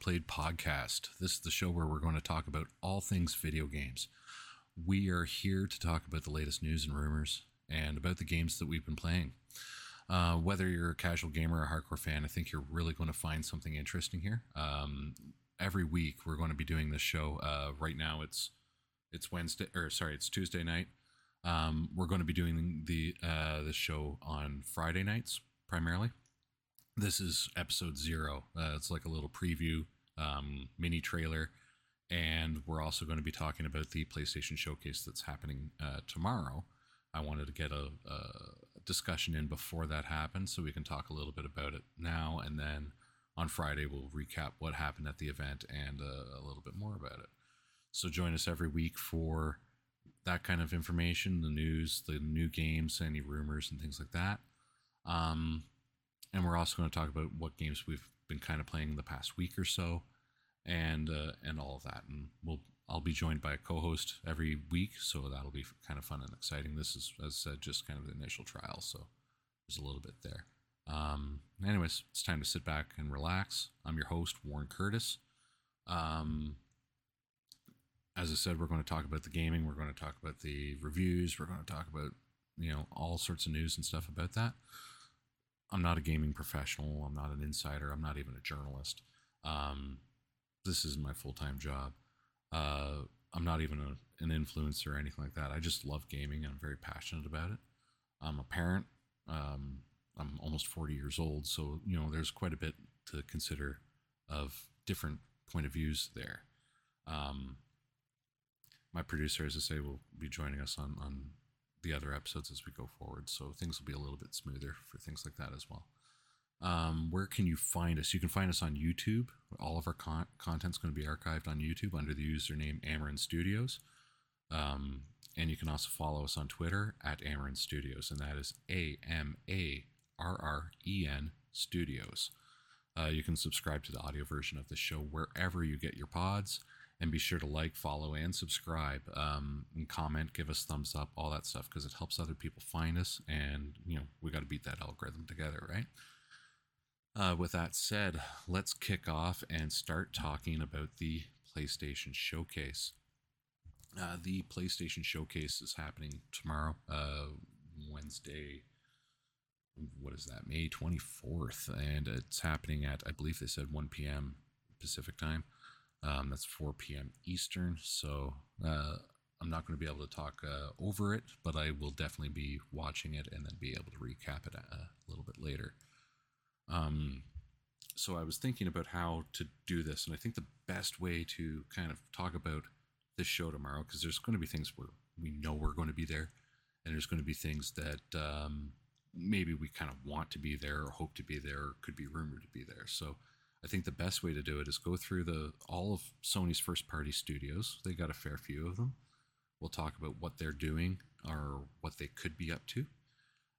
Played Podcast. This is the show where we're going to talk about all things video games. We are here to talk about the latest news and rumors and about the games that we've been playing. Uh, whether you're a casual gamer or a hardcore fan, I think you're really going to find something interesting here. Um, every week we're going to be doing this show. Uh, right now it's it's Wednesday or sorry, it's Tuesday night. Um, we're going to be doing the uh, this show on Friday nights primarily. This is episode zero. Uh, it's like a little preview um, mini trailer, and we're also going to be talking about the PlayStation Showcase that's happening uh, tomorrow. I wanted to get a, a discussion in before that happens so we can talk a little bit about it now, and then on Friday we'll recap what happened at the event and uh, a little bit more about it. So join us every week for that kind of information, the news, the new games, any rumors and things like that. Um, and we're also going to talk about what games we've been kind of playing the past week or so, and uh, and all of that. And we'll I'll be joined by a co-host every week, so that'll be kind of fun and exciting. This is, as I said, just kind of the initial trial, so there's a little bit there. Um, anyways, it's time to sit back and relax. I'm your host, Warren Curtis. Um, as I said, we're going to talk about the gaming. We're going to talk about the reviews. We're going to talk about you know all sorts of news and stuff about that. I'm not a gaming professional. I'm not an insider. I'm not even a journalist. Um, this is my full time job. Uh, I'm not even a, an influencer or anything like that. I just love gaming and I'm very passionate about it. I'm a parent. Um, I'm almost 40 years old, so you know there's quite a bit to consider of different point of views there. Um, my producer, as I say, will be joining us on on the other episodes as we go forward. So things will be a little bit smoother for things like that as well. Um, where can you find us? You can find us on YouTube. All of our con- content's going to be archived on YouTube under the username Amarren Studios. Um, and you can also follow us on Twitter at Amarren Studios, and that is A M A R R E N Studios. Uh, you can subscribe to the audio version of the show wherever you get your pods and be sure to like, follow, and subscribe, um, and comment, give us thumbs up, all that stuff, because it helps other people find us. And you know, we got to beat that algorithm together, right? Uh, with that said, let's kick off and start talking about the PlayStation Showcase. Uh, the PlayStation Showcase is happening tomorrow, uh, Wednesday. What is that? May 24th. And it's happening at, I believe they said 1 p.m. Pacific time. Um, that's 4 p.m. Eastern. So uh, I'm not going to be able to talk uh, over it, but I will definitely be watching it and then be able to recap it a, a little bit later. Um, so I was thinking about how to do this, and I think the best way to kind of talk about this show tomorrow, because there's going to be things where we know we're going to be there, and there's going to be things that um, maybe we kind of want to be there or hope to be there or could be rumored to be there. So I think the best way to do it is go through the all of Sony's first party studios. They got a fair few of them. We'll talk about what they're doing or what they could be up to,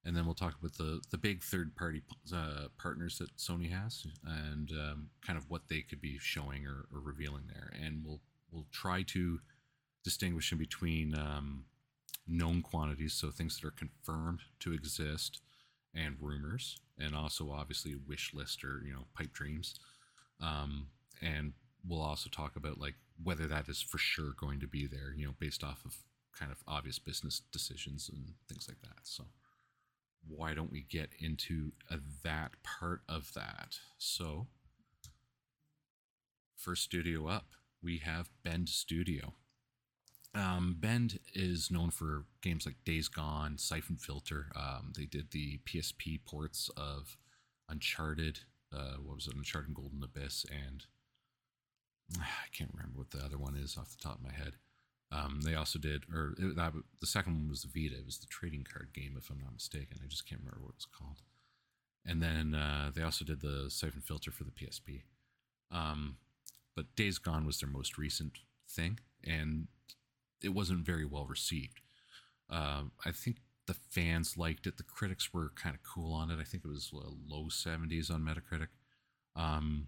and then we'll talk about the the big third party uh, partners that Sony has and um, kind of what they could be showing or, or, revealing there. And we'll we'll try to distinguish in between um, known quantities, so things that are confirmed to exist, and rumors, and also obviously wish list or you know pipe dreams. Um, and we'll also talk about like whether that is for sure going to be there, you know, based off of kind of obvious business decisions and things like that. So why don't we get into uh, that part of that? So first studio up, we have Bend Studio. Um, Bend is known for games like Days Gone, Siphon Filter. Um, they did the PSP ports of Uncharted. Uh, what was it? Uncharted Golden Abyss, and I can't remember what the other one is off the top of my head. Um, they also did, or it, that, the second one was the Vita. It was the trading card game, if I'm not mistaken. I just can't remember what it's called. And then uh, they also did the Siphon Filter for the PSP. Um, but Days Gone was their most recent thing, and it wasn't very well received. Uh, I think the fans liked it. The critics were kind of cool on it. I think it was low 70s on Metacritic. Um,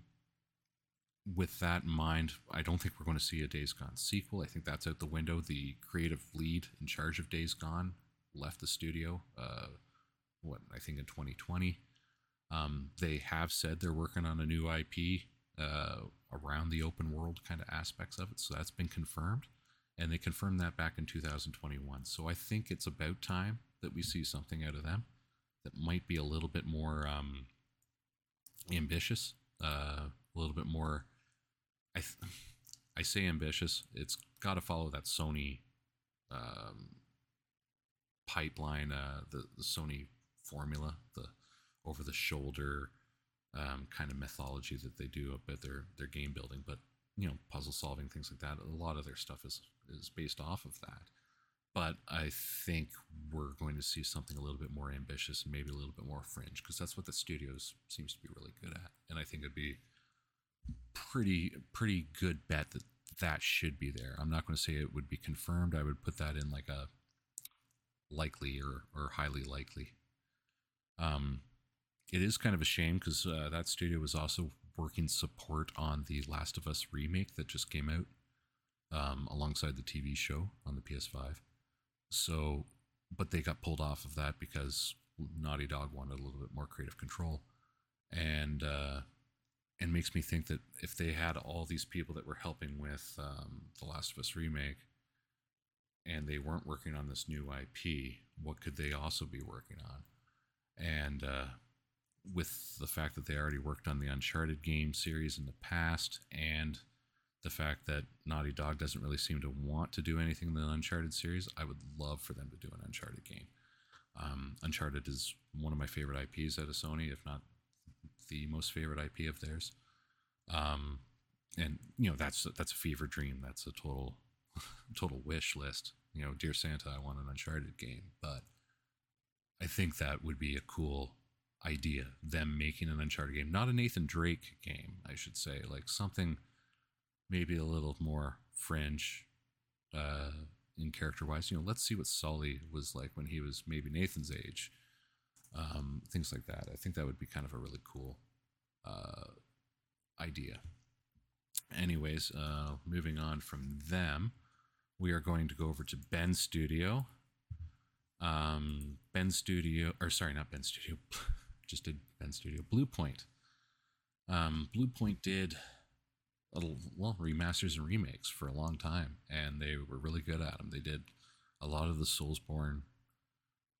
with that in mind, I don't think we're going to see a Days Gone sequel. I think that's out the window. The creative lead in charge of Days Gone left the studio, uh, what, I think in 2020. Um, they have said they're working on a new IP uh, around the open world kind of aspects of it. So that's been confirmed, and they confirmed that back in 2021. So I think it's about time that we see something out of them that might be a little bit more um, ambitious, uh, a little bit more. I th- I say ambitious. It's got to follow that Sony um, pipeline, uh, the the Sony formula, the over the shoulder um, kind of mythology that they do about their their game building, but you know, puzzle solving things like that. A lot of their stuff is is based off of that. But I think we're going to see something a little bit more ambitious and maybe a little bit more fringe because that's what the studios seems to be really good at. And I think it'd be pretty pretty good bet that that should be there. I'm not going to say it would be confirmed. I would put that in like a likely or or highly likely. Um, it is kind of a shame because uh, that studio was also working support on the Last of Us remake that just came out um, alongside the TV show on the PS5. So, but they got pulled off of that because Naughty Dog wanted a little bit more creative control, and uh, and makes me think that if they had all these people that were helping with um, the Last of Us remake, and they weren't working on this new IP, what could they also be working on? And uh, with the fact that they already worked on the Uncharted game series in the past, and the fact that Naughty Dog doesn't really seem to want to do anything in the Uncharted series, I would love for them to do an Uncharted game. Um, Uncharted is one of my favorite IPs out of Sony, if not the most favorite IP of theirs. Um, and you know that's that's a fever dream. That's a total total wish list. You know, dear Santa, I want an Uncharted game, but I think that would be a cool idea. Them making an Uncharted game, not a Nathan Drake game, I should say, like something maybe a little more fringe uh, in character wise. You know, let's see what Sully was like when he was maybe Nathan's age. Um, things like that. I think that would be kind of a really cool uh, idea. Anyways, uh, moving on from them, we are going to go over to Ben Studio. Um, Bend Studio, or sorry, not Ben Studio, just did Ben Studio. Bluepoint. Um, Bluepoint did a, well remasters and remakes for a long time, and they were really good at them. They did a lot of the Soulsborne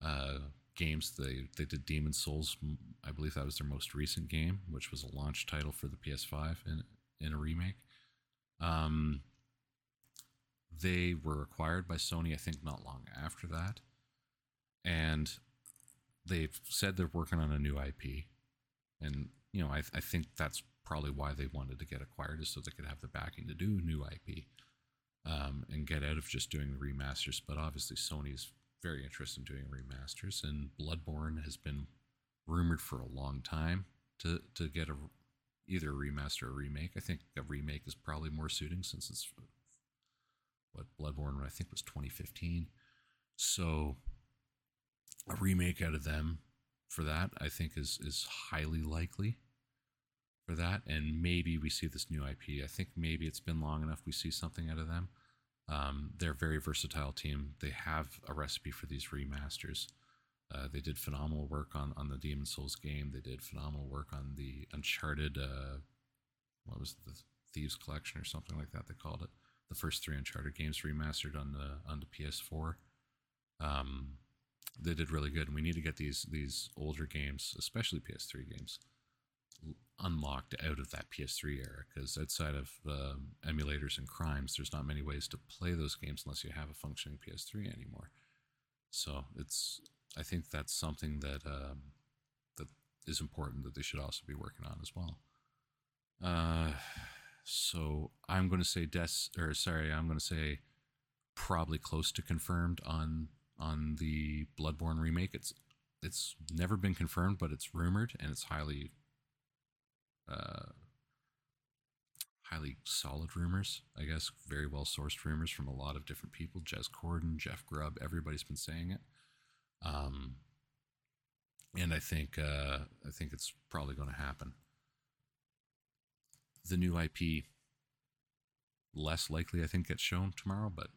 uh, games. They they did Demon's Souls. I believe that was their most recent game, which was a launch title for the PS5 in in a remake. Um, they were acquired by Sony, I think, not long after that, and they've said they're working on a new IP, and you know I, I think that's probably why they wanted to get acquired is so they could have the backing to do a new IP um, and get out of just doing the remasters. But obviously, Sony's very interested in doing remasters, and Bloodborne has been rumored for a long time to to get a either a remaster or a remake. I think a remake is probably more suiting since it's what Bloodborne I think was 2015. So a remake out of them for that I think is is highly likely for that and maybe we see this new IP. I think maybe it's been long enough we see something out of them. Um, they're a very versatile team. They have a recipe for these remasters. Uh, they did phenomenal work on, on the Demon's Souls game. They did phenomenal work on the Uncharted, uh, what was it, the Thieves Collection or something like that they called it. The first three Uncharted games remastered on the on the PS4. Um, they did really good, and we need to get these these older games, especially PS3 games, unlocked out of that PS3 era because outside of um, emulators and crimes, there's not many ways to play those games unless you have a functioning PS3 anymore. So it's I think that's something that um, that is important that they should also be working on as well. Uh, so I'm going to say des or sorry, I'm going to say probably close to confirmed on on the Bloodborne remake. It's it's never been confirmed, but it's rumored and it's highly uh, highly solid rumors, I guess, very well sourced rumors from a lot of different people. Jez Corden, Jeff Grubb, everybody's been saying it. Um, and I think uh, I think it's probably going to happen. The new IP less likely, I think, gets shown tomorrow, but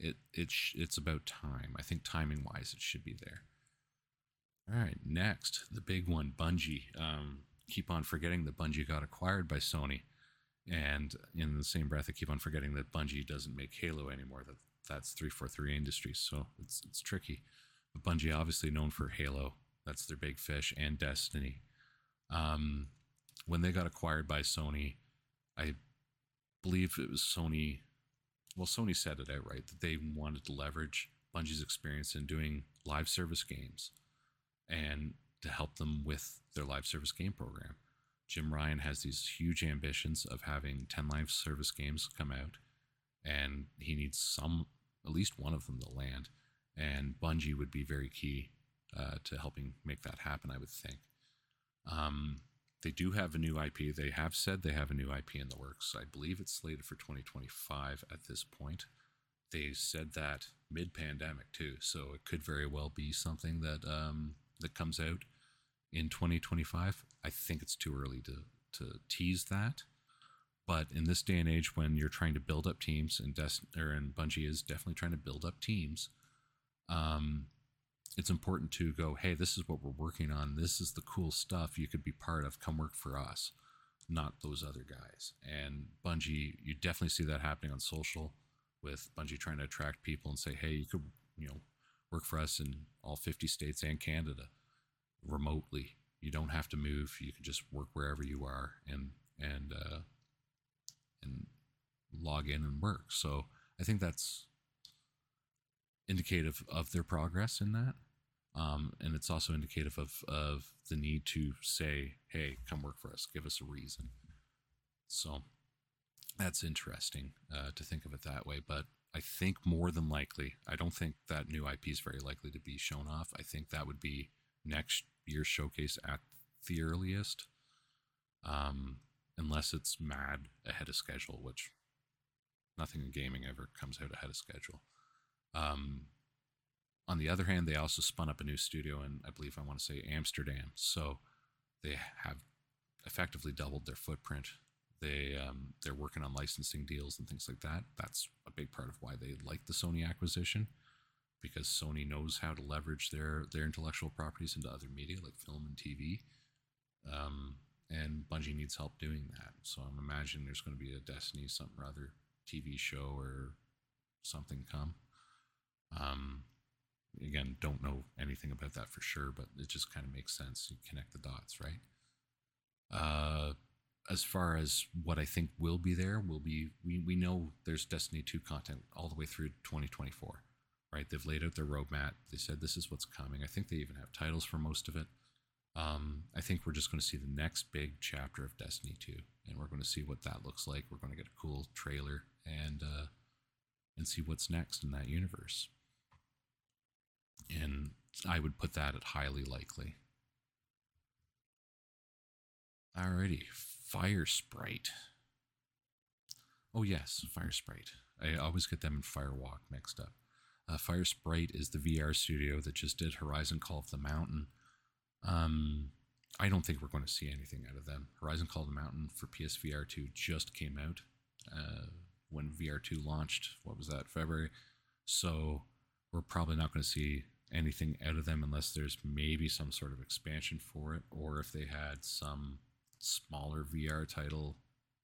it it sh- it's about time. I think timing wise, it should be there. All right, next the big one, Bungie. Um, keep on forgetting that Bungie got acquired by Sony, and in the same breath, I keep on forgetting that Bungie doesn't make Halo anymore. That that's three four three Industries, so it's it's tricky. But Bungie obviously known for Halo, that's their big fish, and Destiny. Um, when they got acquired by Sony, I believe it was Sony. Well, Sony said it outright that they wanted to leverage Bungie's experience in doing live service games and to help them with their live service game program. Jim Ryan has these huge ambitions of having 10 live service games come out, and he needs some, at least one of them to land. And Bungie would be very key uh, to helping make that happen, I would think. Um, they do have a new IP. They have said they have a new IP in the works. I believe it's slated for 2025 at this point. They said that mid pandemic too, so it could very well be something that um, that comes out in 2025. I think it's too early to to tease that. But in this day and age, when you're trying to build up teams, and Des- or and Bungie is definitely trying to build up teams, um, it's important to go, hey, this is what we're working on. This is the cool stuff you could be part of. Come work for us, not those other guys. And Bungie, you definitely see that happening on social with Bungie trying to attract people and say, hey, you could, you know, work for us in all 50 states and Canada remotely. You don't have to move. You can just work wherever you are and and uh, and log in and work. So I think that's indicative of their progress in that. Um, and it's also indicative of, of the need to say, hey, come work for us, give us a reason. So that's interesting uh, to think of it that way. But I think more than likely, I don't think that new IP is very likely to be shown off. I think that would be next year's showcase at the earliest, um, unless it's mad ahead of schedule, which nothing in gaming ever comes out ahead of schedule. Um, on the other hand, they also spun up a new studio in, I believe I want to say Amsterdam. So they have effectively doubled their footprint. They um, they're working on licensing deals and things like that. That's a big part of why they like the Sony acquisition, because Sony knows how to leverage their their intellectual properties into other media like film and TV. Um, and Bungie needs help doing that. So I'm imagining there's going to be a Destiny something or other TV show or something come. Um, again, don't know anything about that for sure, but it just kind of makes sense. You connect the dots, right? Uh, as far as what I think will be there, will be we we know there's Destiny 2 content all the way through 2024, right? They've laid out their roadmap. They said this is what's coming. I think they even have titles for most of it. Um, I think we're just going to see the next big chapter of Destiny 2, and we're going to see what that looks like. We're going to get a cool trailer and uh, and see what's next in that universe and I would put that at highly likely. Alrighty, Fire Sprite. Oh yes, Fire Sprite. I always get them and Firewalk mixed up. Uh, Fire Sprite is the VR studio that just did Horizon Call of the Mountain. Um, I don't think we're going to see anything out of them. Horizon Call of the Mountain for PSVR 2 just came out uh, when VR 2 launched. What was that, February? So we're probably not going to see anything out of them unless there's maybe some sort of expansion for it or if they had some smaller VR title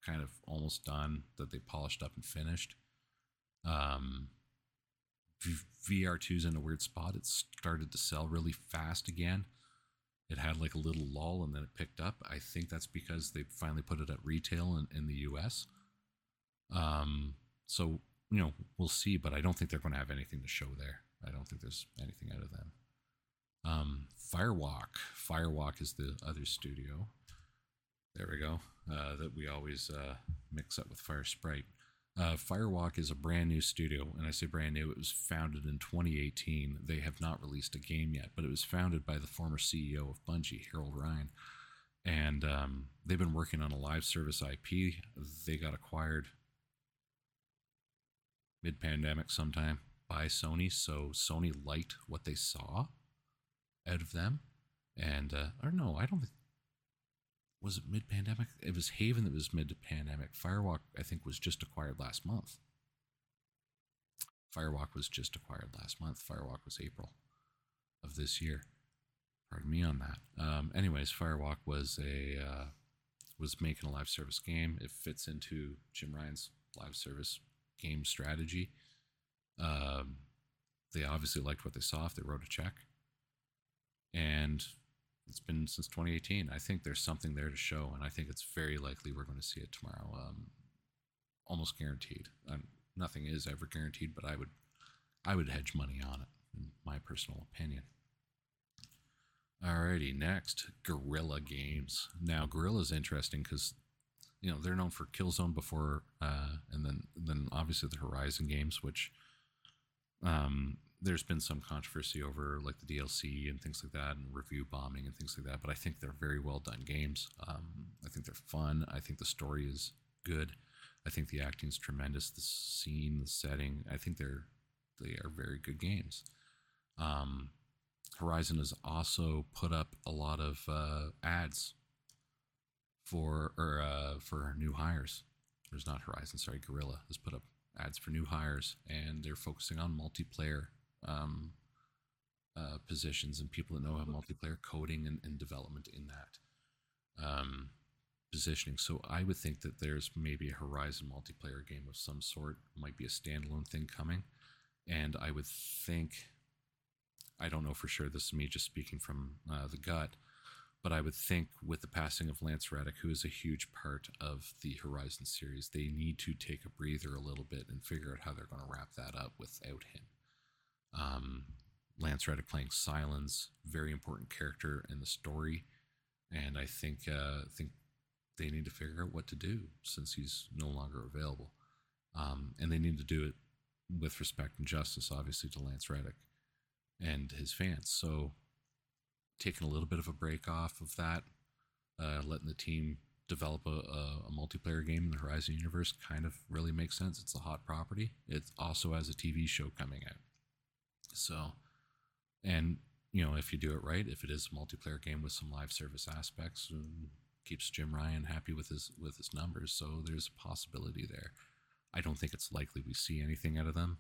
kind of almost done that they polished up and finished. Um, VR2's in a weird spot. It started to sell really fast again. It had like a little lull and then it picked up. I think that's because they finally put it at retail in, in the US. Um, so, you know, we'll see, but I don't think they're going to have anything to show there. I don't think there's anything out of them. Um, Firewalk. Firewalk is the other studio. There we go. Uh, that we always uh, mix up with Fire Sprite. Uh, Firewalk is a brand new studio, and I say brand new. It was founded in 2018. They have not released a game yet, but it was founded by the former CEO of Bungie, Harold Ryan, and um, they've been working on a live service IP. They got acquired mid-pandemic sometime by Sony, so Sony liked what they saw out of them. And uh, or no, I don't think was it mid pandemic? It was Haven that was mid pandemic. Firewalk, I think, was just acquired last month. Firewalk was just acquired last month. Firewalk was April of this year. Pardon me on that. Um, anyways, Firewalk was a uh, was making a live service game. It fits into Jim Ryan's live service game strategy. Um, they obviously liked what they saw if they wrote a check. And it's been since 2018. I think there's something there to show, and I think it's very likely we're going to see it tomorrow. Um, almost guaranteed. Nothing is ever guaranteed, but I would I would hedge money on it, in my personal opinion. Alrighty, next, Guerrilla Games. Now, Guerrilla's interesting because you know they're known for Killzone before, uh, and then then obviously the Horizon games, which um, there's been some controversy over like the DLC and things like that, and review bombing and things like that. But I think they're very well done games. Um, I think they're fun. I think the story is good. I think the acting is tremendous. The scene, the setting. I think they're they are very good games. Um, Horizon has also put up a lot of uh, ads for or uh, for new hires. There's not Horizon, sorry, Guerrilla has put up ads for new hires, and they're focusing on multiplayer um, uh, positions and people that know how multiplayer coding and, and development in that um, positioning. So I would think that there's maybe a Horizon multiplayer game of some sort, might be a standalone thing coming, and I would think. I don't know for sure. This is me just speaking from uh, the gut but I would think with the passing of Lance Reddick, who is a huge part of the Horizon series, they need to take a breather a little bit and figure out how they're going to wrap that up without him. Um, Lance Reddick playing Sylens, very important character in the story, and I think uh, think they need to figure out what to do since he's no longer available, um, and they need to do it with respect and justice, obviously, to Lance Reddick and his fans. So taking a little bit of a break off of that, uh, letting the team develop a, a, a, multiplayer game in the Horizon universe kind of really makes sense. It's a hot property. It also has a TV show coming out. So, and you know, if you do it right, if it is a multiplayer game with some live service aspects, um, keeps Jim Ryan happy with his with his numbers. So there's a possibility there. I don't think it's likely we see anything out of them.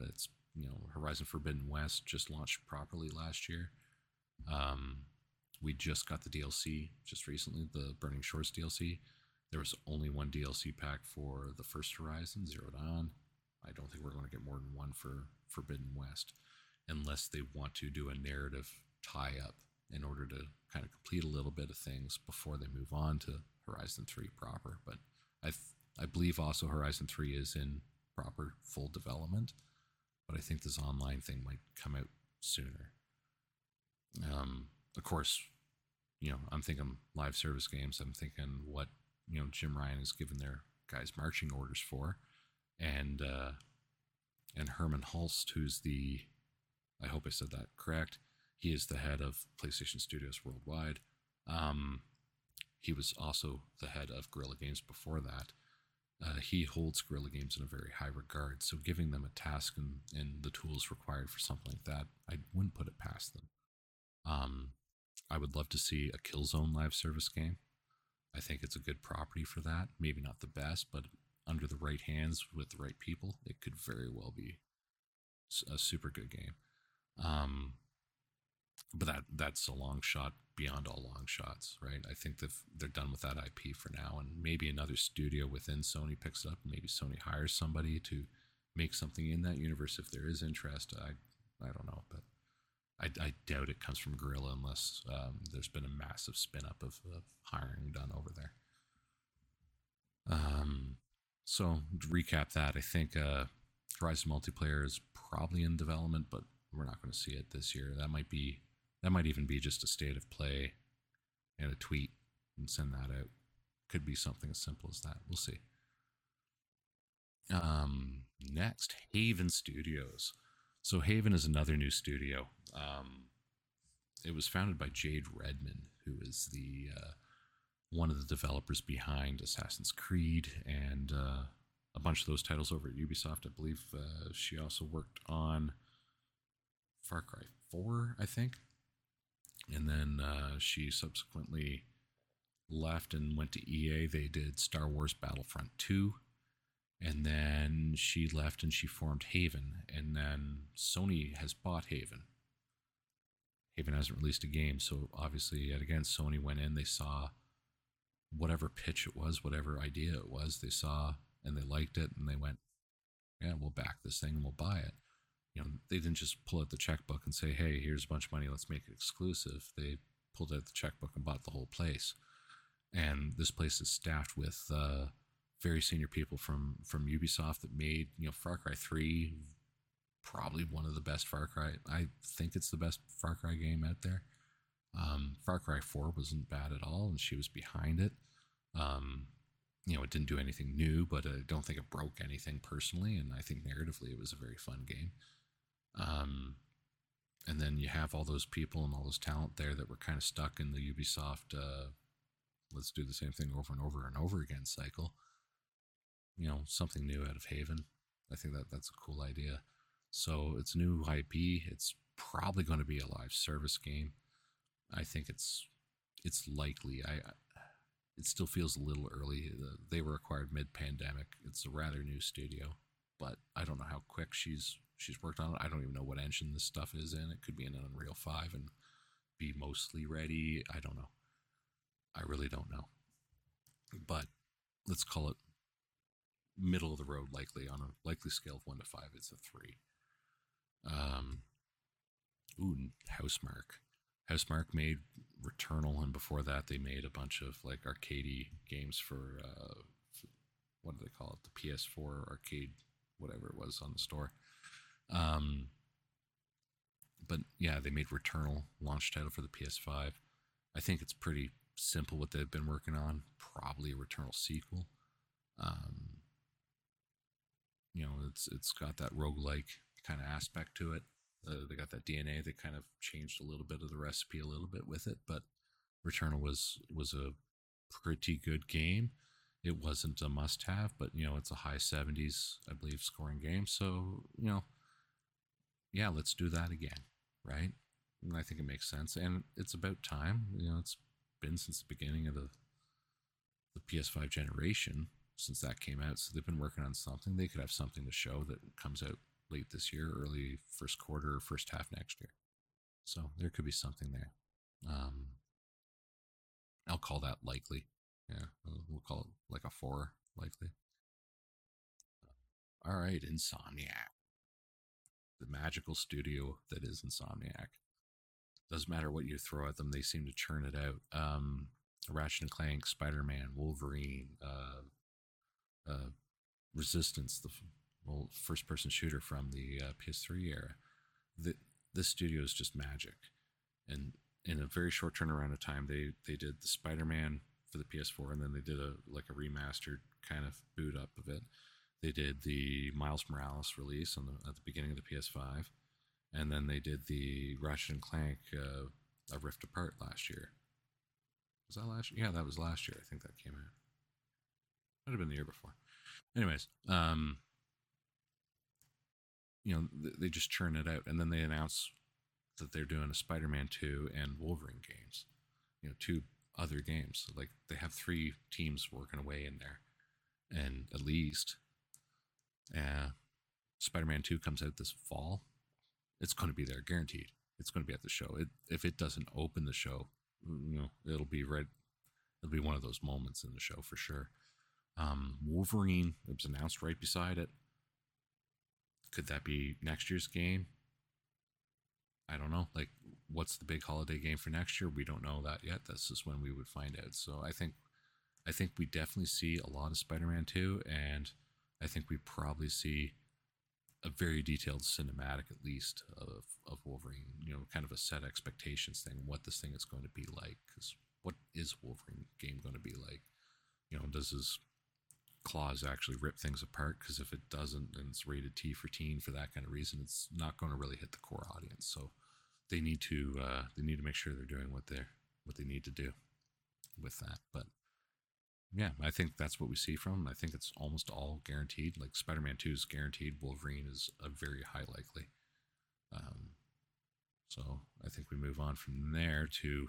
It's you know, Horizon Forbidden West just launched properly last year. Um, we just got the DLC just recently, the Burning Shores DLC. There was only one DLC pack for the first Horizon, Zero Dawn. I don't think we're going to get more than one for Forbidden West, unless they want to do a narrative tie up in order to kind of complete a little bit of things before they move on to Horizon 3 proper. But I, I believe also Horizon 3 is in proper full development, but I think this online thing might come out sooner. Um, of course, you know, I'm thinking live service games. I'm thinking what you know Jim Ryan has given their guys marching orders for, and uh, and Hermen Hulst, who's the, I hope I said that correct. He is the head of PlayStation Studios worldwide. Um, he was also the head of Guerrilla Games before that. Uh, he holds Guerrilla Games in a very high regard. So giving them a task and, and the tools required for something like that, I wouldn't put it past them. Um, I would love to see a Killzone live service game. I think it's a good property for that. Maybe not the best, but under the right hands with the right people, it could very well be a super good game. Um, but that that's a long shot beyond all long shots, right? I think they've they're done with that IP for now, and maybe another studio within Sony picks it up. Maybe Sony hires somebody to make something in that universe if there is interest. I I don't know, but I, I doubt it comes from Guerrilla unless um, there's been a massive spin up of, of hiring done over there. Um, so to recap that, I think uh, Horizon multiplayer is probably in development, but we're not going to see it this year. That might be that might even be just a state of play and a tweet and send that out. Could be something as simple as that. We'll see. Um, next, Haven Studios. So Haven is another new studio. Um, it was founded by Jade Raymond, who is the uh, one of the developers behind Assassin's Creed and uh, a bunch of those titles over at Ubisoft. I believe uh, she also worked on Far Cry 4, I think. And then uh, she subsequently left and went to EA. They did Star Wars Battlefront 2 and then she left and she formed Haven, and then Sony has bought Haven. Haven hasn't released a game, so obviously, yet again, Sony went in, they saw whatever pitch it was, whatever idea it was, they saw and they liked it, and they went, "Yeah, we'll back this thing and we'll buy it." You know, they didn't just pull out the checkbook and say, "Hey, here's a bunch of money, let's make it exclusive." They pulled out the checkbook and bought the whole place, and this place is staffed with uh, very senior people from from Ubisoft that made you know Far Cry Three, probably one of the best Far Cry. I think it's the best Far Cry game out there. Um, Far Cry 4 wasn't bad at all, and she was behind it. Um, you know, it didn't do anything new, but I don't think it broke anything personally, and I think narratively it was a very fun game. Um, and then you have all those people and all those talent there that were kind of stuck in the Ubisoft, uh, let's do the same thing over and over and over again cycle. You know, something new out of Haven. I think that that's a cool idea. So it's new IP. It's probably going to be a live service game. I think it's it's likely. I it still feels a little early. They were acquired mid-pandemic. It's a rather new studio, but I don't know how quick she's she's worked on it. I don't even know what engine this stuff is in. It could be in an Unreal Five and be mostly ready. I don't know. I really don't know. But let's call it middle of the road likely on a likely scale of one to five it's a three. Um ooh housemarque. Housemarque made returnal and before that they made a bunch of like arcade games for uh what do they call it? The ps4 arcade whatever it was on the store. Um but yeah they made returnal launch title for the ps5 i think it's pretty simple what they've been working on. Probably a returnal sequel. Um you know, it's it's got that roguelike kind of aspect to it. Uh, they got that DNA. They kind of changed a little bit of the recipe a little bit with it, but Returnal was was a pretty good game. It wasn't a must have, but you know, it's a high 70s, I believe, scoring game. So, you know, yeah, let's do that again, right? And I think it makes sense. And it's about time. You know, it's been since the beginning of the the PS5 generation since that came out. So they've been working on something. They could have something to show that comes out late this year, early first quarter, first half next year. So there could be something there. Um, I'll call that likely. Yeah, we'll call it like a four, likely. All right, Insomniac. The magical studio that is Insomniac. Doesn't matter what you throw at them, they seem to churn it out. Um, Ratchet and Clank, Spider Man, Wolverine, uh, uh, Resistance, the well, first person shooter from the uh, PS3 era. The, this studio is just magic. And in a very short turnaround of time, they, they did the Spider Man for the PS4, and then they did a like a remastered kind of boot up of it. They did the Miles Morales release on the, at the beginning of the PS5, and then they did the Ratchet and Clank uh, A Rift Apart last year. Was that last year? Yeah, that was last year. I think that came out. Might have been the year before. Anyways, um, you know, th- they just churn it out, and then they announce that they're doing a Spider-Man two and Wolverine games. You know, two other games. Like they have three teams working away in there, and at least, uh, Spider-Man two comes out this fall. It's going to be there, guaranteed. It's going to be at the show. It, if it doesn't open the show, you know, it'll be right. It'll be one of those moments in the show for sure. Um, Wolverine, it was announced right beside it. Could that be next year's game? I don't know. Like, what's the big holiday game for next year? We don't know that yet. This is when we would find out. So I think, I think we definitely see a lot of Spider-Man 2, and I think we probably see a very detailed cinematic, at least, of of Wolverine. You know, kind of a set expectations thing, what this thing is going to be like. Because what is Wolverine game going to be like? You know, does his claws actually rip things apart because if it doesn't and it's rated T for teen for that kind of reason, it's not going to really hit the core audience. So they need to uh, they need to make sure they're doing what they what they need to do with that. But yeah, I think that's what we see from. I think it's almost all guaranteed. Like Spider-Man Two is guaranteed. Wolverine is a very high likely. Um, so I think we move on from there to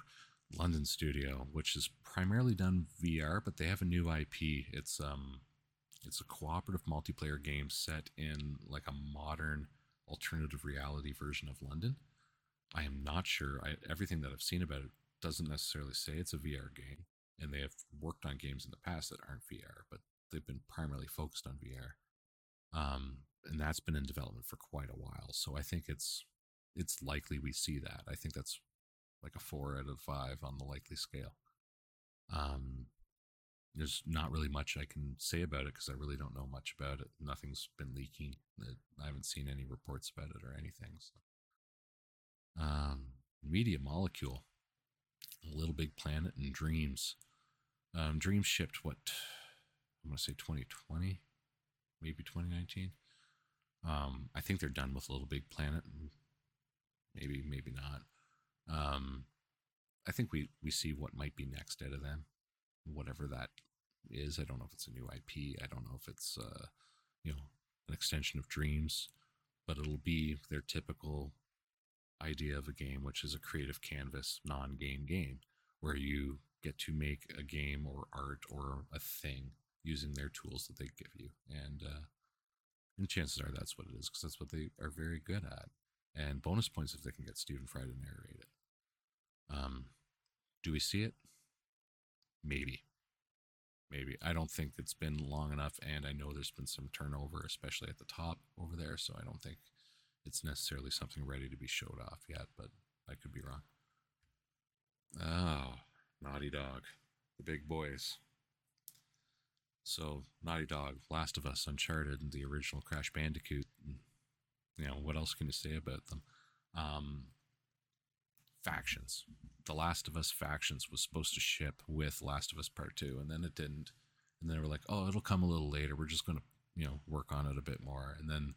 London studio, which is primarily done VR, but they have a new IP. It's um, it's a cooperative multiplayer game set in like a modern alternative reality version of London. I am not sure. I, everything that I've seen about it doesn't necessarily say it's a VR game, and they have worked on games in the past that aren't VR, but they've been primarily focused on VR. Um, and that's been in development for quite a while. So I think it's it's likely we see that. I think that's like a four out of five on the likely scale. Um, there's not really much I can say about it because I really don't know much about it. Nothing's been leaking. I haven't seen any reports about it or anything. So. Um, Media Molecule, a Little Big Planet, and Dreams. Um, Dreams shipped what I'm going to say 2020, maybe 2019. Um, I think they're done with Little Big Planet. Maybe, maybe not. Um, I think we we see what might be next out of them, whatever that is. I don't know if it's a new IP. I don't know if it's uh, you know an extension of Dreams, but it'll be their typical idea of a game, which is a creative canvas, non-game game, where you get to make a game or art or a thing using their tools that they give you, and uh, and chances are that's what it is because that's what they are very good at. And bonus points if they can get Stephen Fry to narrate it. Um, do we see it? Maybe. Maybe. I don't think it's been long enough, and I know there's been some turnover, especially at the top over there, so I don't think it's necessarily something ready to be showed off yet, but I could be wrong. Oh, Naughty Dog. The big boys. So, Naughty Dog, Last of Us, Uncharted, and the original Crash Bandicoot. You know, what else can you say about them? Um, factions. The Last of Us factions was supposed to ship with Last of Us Part 2, and then it didn't. And then they were like, oh, it'll come a little later. We're just going to, you know, work on it a bit more. And then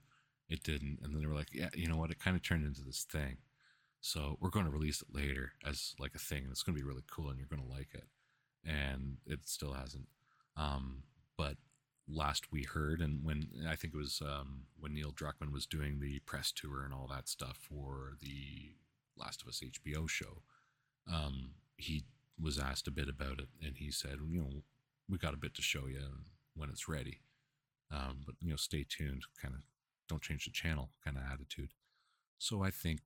it didn't. And then they were like, yeah, you know what? It kind of turned into this thing. So we're going to release it later as like a thing. And it's going to be really cool and you're going to like it. And it still hasn't. Um, but last we heard, and when I think it was um, when Neil Druckmann was doing the press tour and all that stuff for the Last of Us HBO show, um, he was asked a bit about it, and he said, you know, we got a bit to show you when it's ready, um, but you know, stay tuned. Kind of don't change the channel kind of attitude. So I think,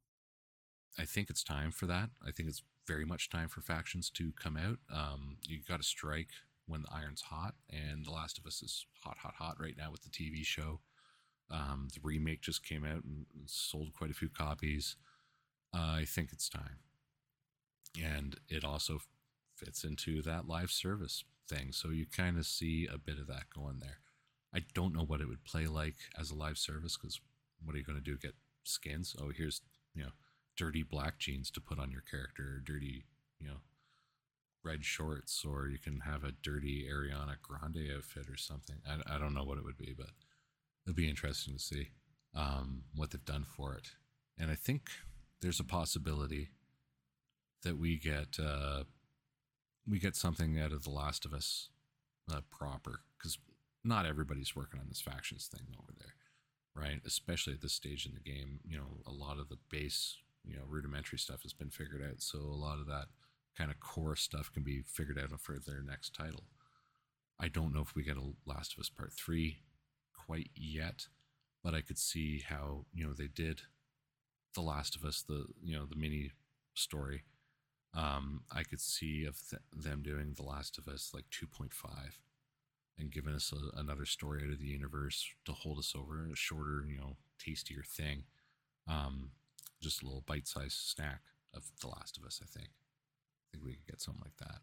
I think it's time for that. I think it's very much time for factions to come out. Um, you got to strike when the iron's hot, and The Last of Us is hot, hot, hot right now with the TV show. Um, the remake just came out and sold quite a few copies. Uh, I think it's time. And it also fits into that live service thing. So you kind of see a bit of that going there. I don't know what it would play like as a live service because what are you going to do? Get skins? Oh, here's, you know, dirty black jeans to put on your character, dirty, you know, red shorts, or you can have a dirty Ariana Grande outfit or something. I, I don't know what it would be, but it'll be interesting to see um, what they've done for it. And I think there's a possibility that we get uh, we get something out of The Last of Us uh, proper because not everybody's working on this factions thing over there, right? Especially at this stage in the game, you know, a lot of the base, you know, rudimentary stuff has been figured out, so a lot of that kind of core stuff can be figured out for their next title. I don't know if we get a Last of Us Part Three quite yet, but I could see how you know they did the Last of Us, the you know the mini story. Um, I could see of th- them doing The Last of Us like 2.5 and giving us a, another story out of the universe to hold us over a shorter, you know, tastier thing. Um, just a little bite-sized snack of The Last of Us. I think. I think we could get something like that.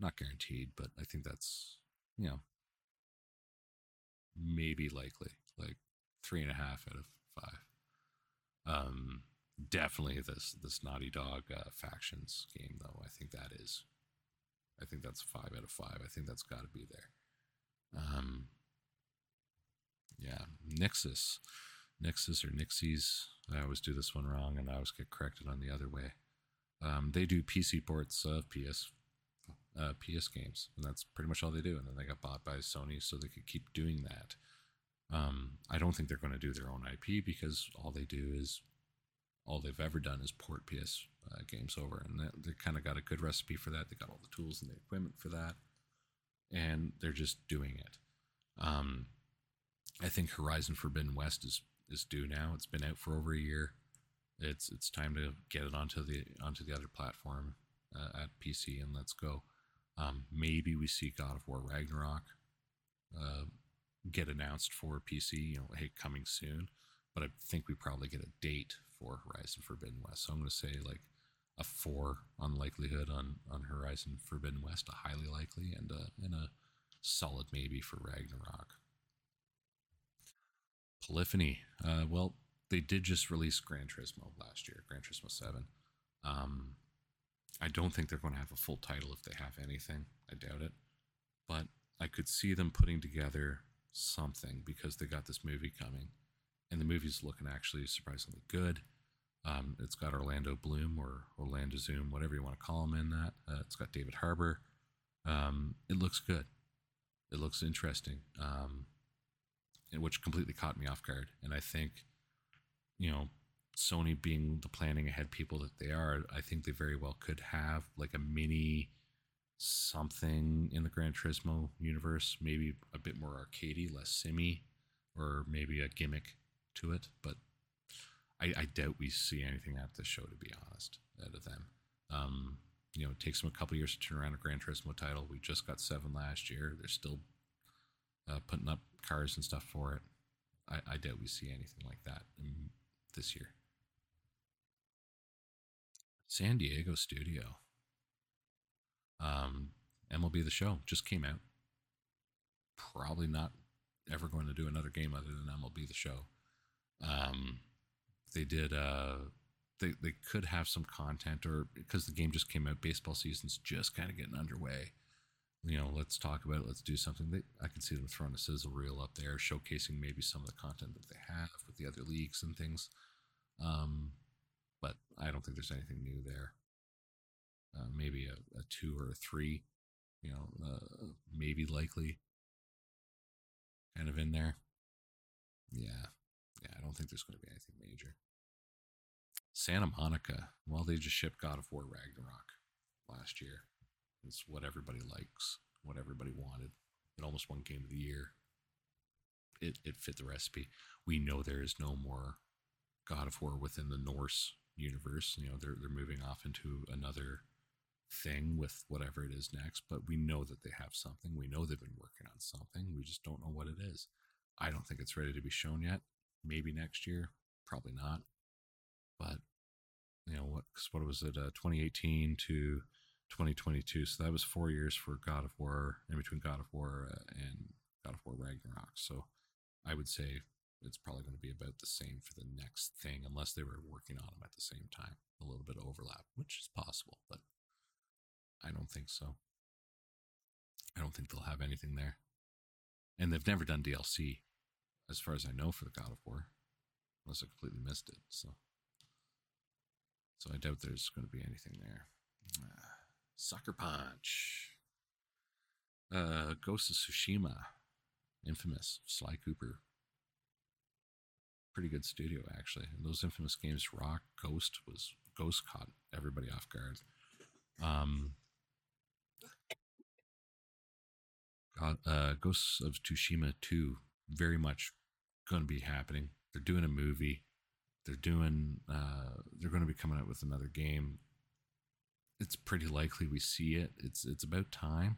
Not guaranteed, but I think that's you know maybe likely, like three and a half out of five. Um, definitely this this Naughty Dog uh, factions game though. I think that is. I think that's five out of five. I think that's got to be there. Um, yeah, Nixxes, Nixxes or Nixies. I always do this one wrong, and I always get corrected on the other way. Um, they do PC ports of PS uh, PS games, and that's pretty much all they do. And then they got bought by Sony, so they could keep doing that. Um, I don't think they're going to do their own IP because all they do is all they've ever done is port PS uh, games over, and they, kind of got a good recipe for that. They got all the tools and the equipment for that, and they're just doing it. Um, I think Horizon Forbidden West is is due now. It's been out for over a year. It's it's time to get it onto the onto the other platform uh, at PC and let's go. Um, maybe we see God of War Ragnarok uh, get announced for PC. You know, hey, coming soon. But I think we probably get a date for Horizon Forbidden West. So I'm going to say like a four on likelihood on on Horizon Forbidden West, a highly likely, and a and a solid maybe for Ragnarok. Polyphony. Uh, well, they did just release Gran Turismo last year, Gran Turismo Seven. Um, I don't think they're going to have a full title if they have anything. I doubt it, but I could see them putting together something because they got this movie coming, and the movie's looking actually surprisingly good. Um, it's got Orlando Bloom or Orlando Zoom, whatever you want to call him in that. Uh, it's got David Harbour. Um, it looks good. It looks interesting, um, and which completely caught me off guard. And I think, you know, Sony being the planning ahead people that they are, I think they very well could have like a mini something in the Gran Turismo universe, maybe a bit more arcadey, less simmy, or maybe a gimmick to it. But I, I doubt we see anything at this show, to be honest, out of them. Um, you know, it takes them a couple years to turn around a Gran Turismo title. We just got seven last year. They're still uh, putting up cars and stuff for it. I, I doubt we see anything like that in, this year. San Diego Studio. Um, MLB The Show just came out. Probably not ever going to do another game other than MLB The Show. Um, they did. Uh, they they could have some content, or because the game just came out, baseball season's just kind of getting underway. You know, let's talk about it. Let's do something. They, I can see them throwing a sizzle reel up there, showcasing maybe some of the content that they have with the other leagues and things. Um, but I don't think there's anything new there. Uh, maybe a, a, two or a three, you know, uh, maybe likely kind of in there. Yeah. Yeah. I don't think there's going to be anything major. Santa Monica, well, they just shipped God of War Ragnarok last year. It's what everybody likes, what everybody wanted. It almost won Game of the Year. It, it fit the recipe. We know there is no more God of War within the Norse universe. You know, they're they're moving off into another thing with whatever it is next, but we know that they have something. We know they've been working on something. We just don't know what it is. I don't think it's ready to be shown yet. Maybe next year, probably not. But you know what? What was it? Uh, 2018 to 2022. So that was four years for God of War, in between God of War uh, and God of War Ragnarok. So I would say it's probably going to be about the same for the next thing, unless they were working on them at the same time. A little bit of overlap, which is possible, but I don't think so. I don't think they'll have anything there. And they've never done DLC, as far as I know, for the God of War, unless I completely missed it. So, so I doubt there's going to be anything there. Uh, Sucker Punch, uh, Ghost of Tsushima, Infamous, Sly Cooper, pretty good studio actually. And those infamous games, Rock, Ghost was Ghost caught everybody off guard. Um, God, uh, Ghosts of Tsushima 2, very much going to be happening. They're doing a movie. They're doing. Uh, they're going to be coming out with another game. It's pretty likely we see it. It's it's about time.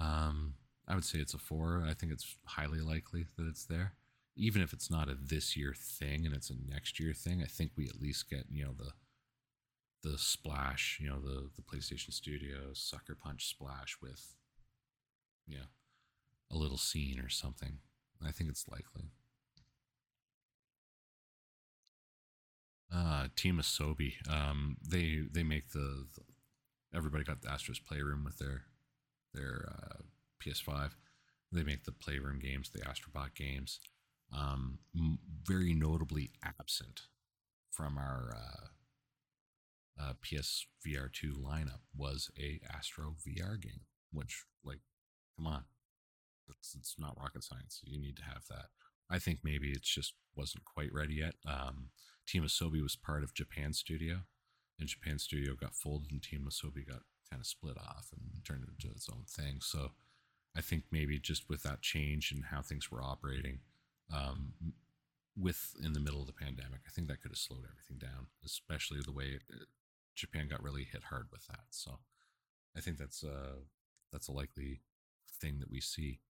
Um, I would say it's a four. I think it's highly likely that it's there even if it's not a this year thing and it's a next year thing, I think we at least get you know the the splash, you know the the PlayStation Studios Sucker Punch splash with yeah a little scene or something. I think it's likely. Uh, Team Asobi, um, they they make the, the everybody got the Astro's Playroom with their their uh, PS5. They make the Playroom games, the Astrobot games um, very notably absent from our uh, uh, PSVR2 lineup was a Astro VR game, which, like, come on, it's, it's not rocket science. You need to have that. I think maybe it just wasn't quite ready yet. Um, Team Asobi was part of Japan Studio, and Japan Studio got folded, and Team Asobi got kind of split off and turned into its own thing. So I think maybe just with that change and how things were operating, um, with in the middle of the pandemic. I think that could have slowed everything down, especially the way it, Japan got really hit hard with that. So I think that's a that's a likely thing that we see.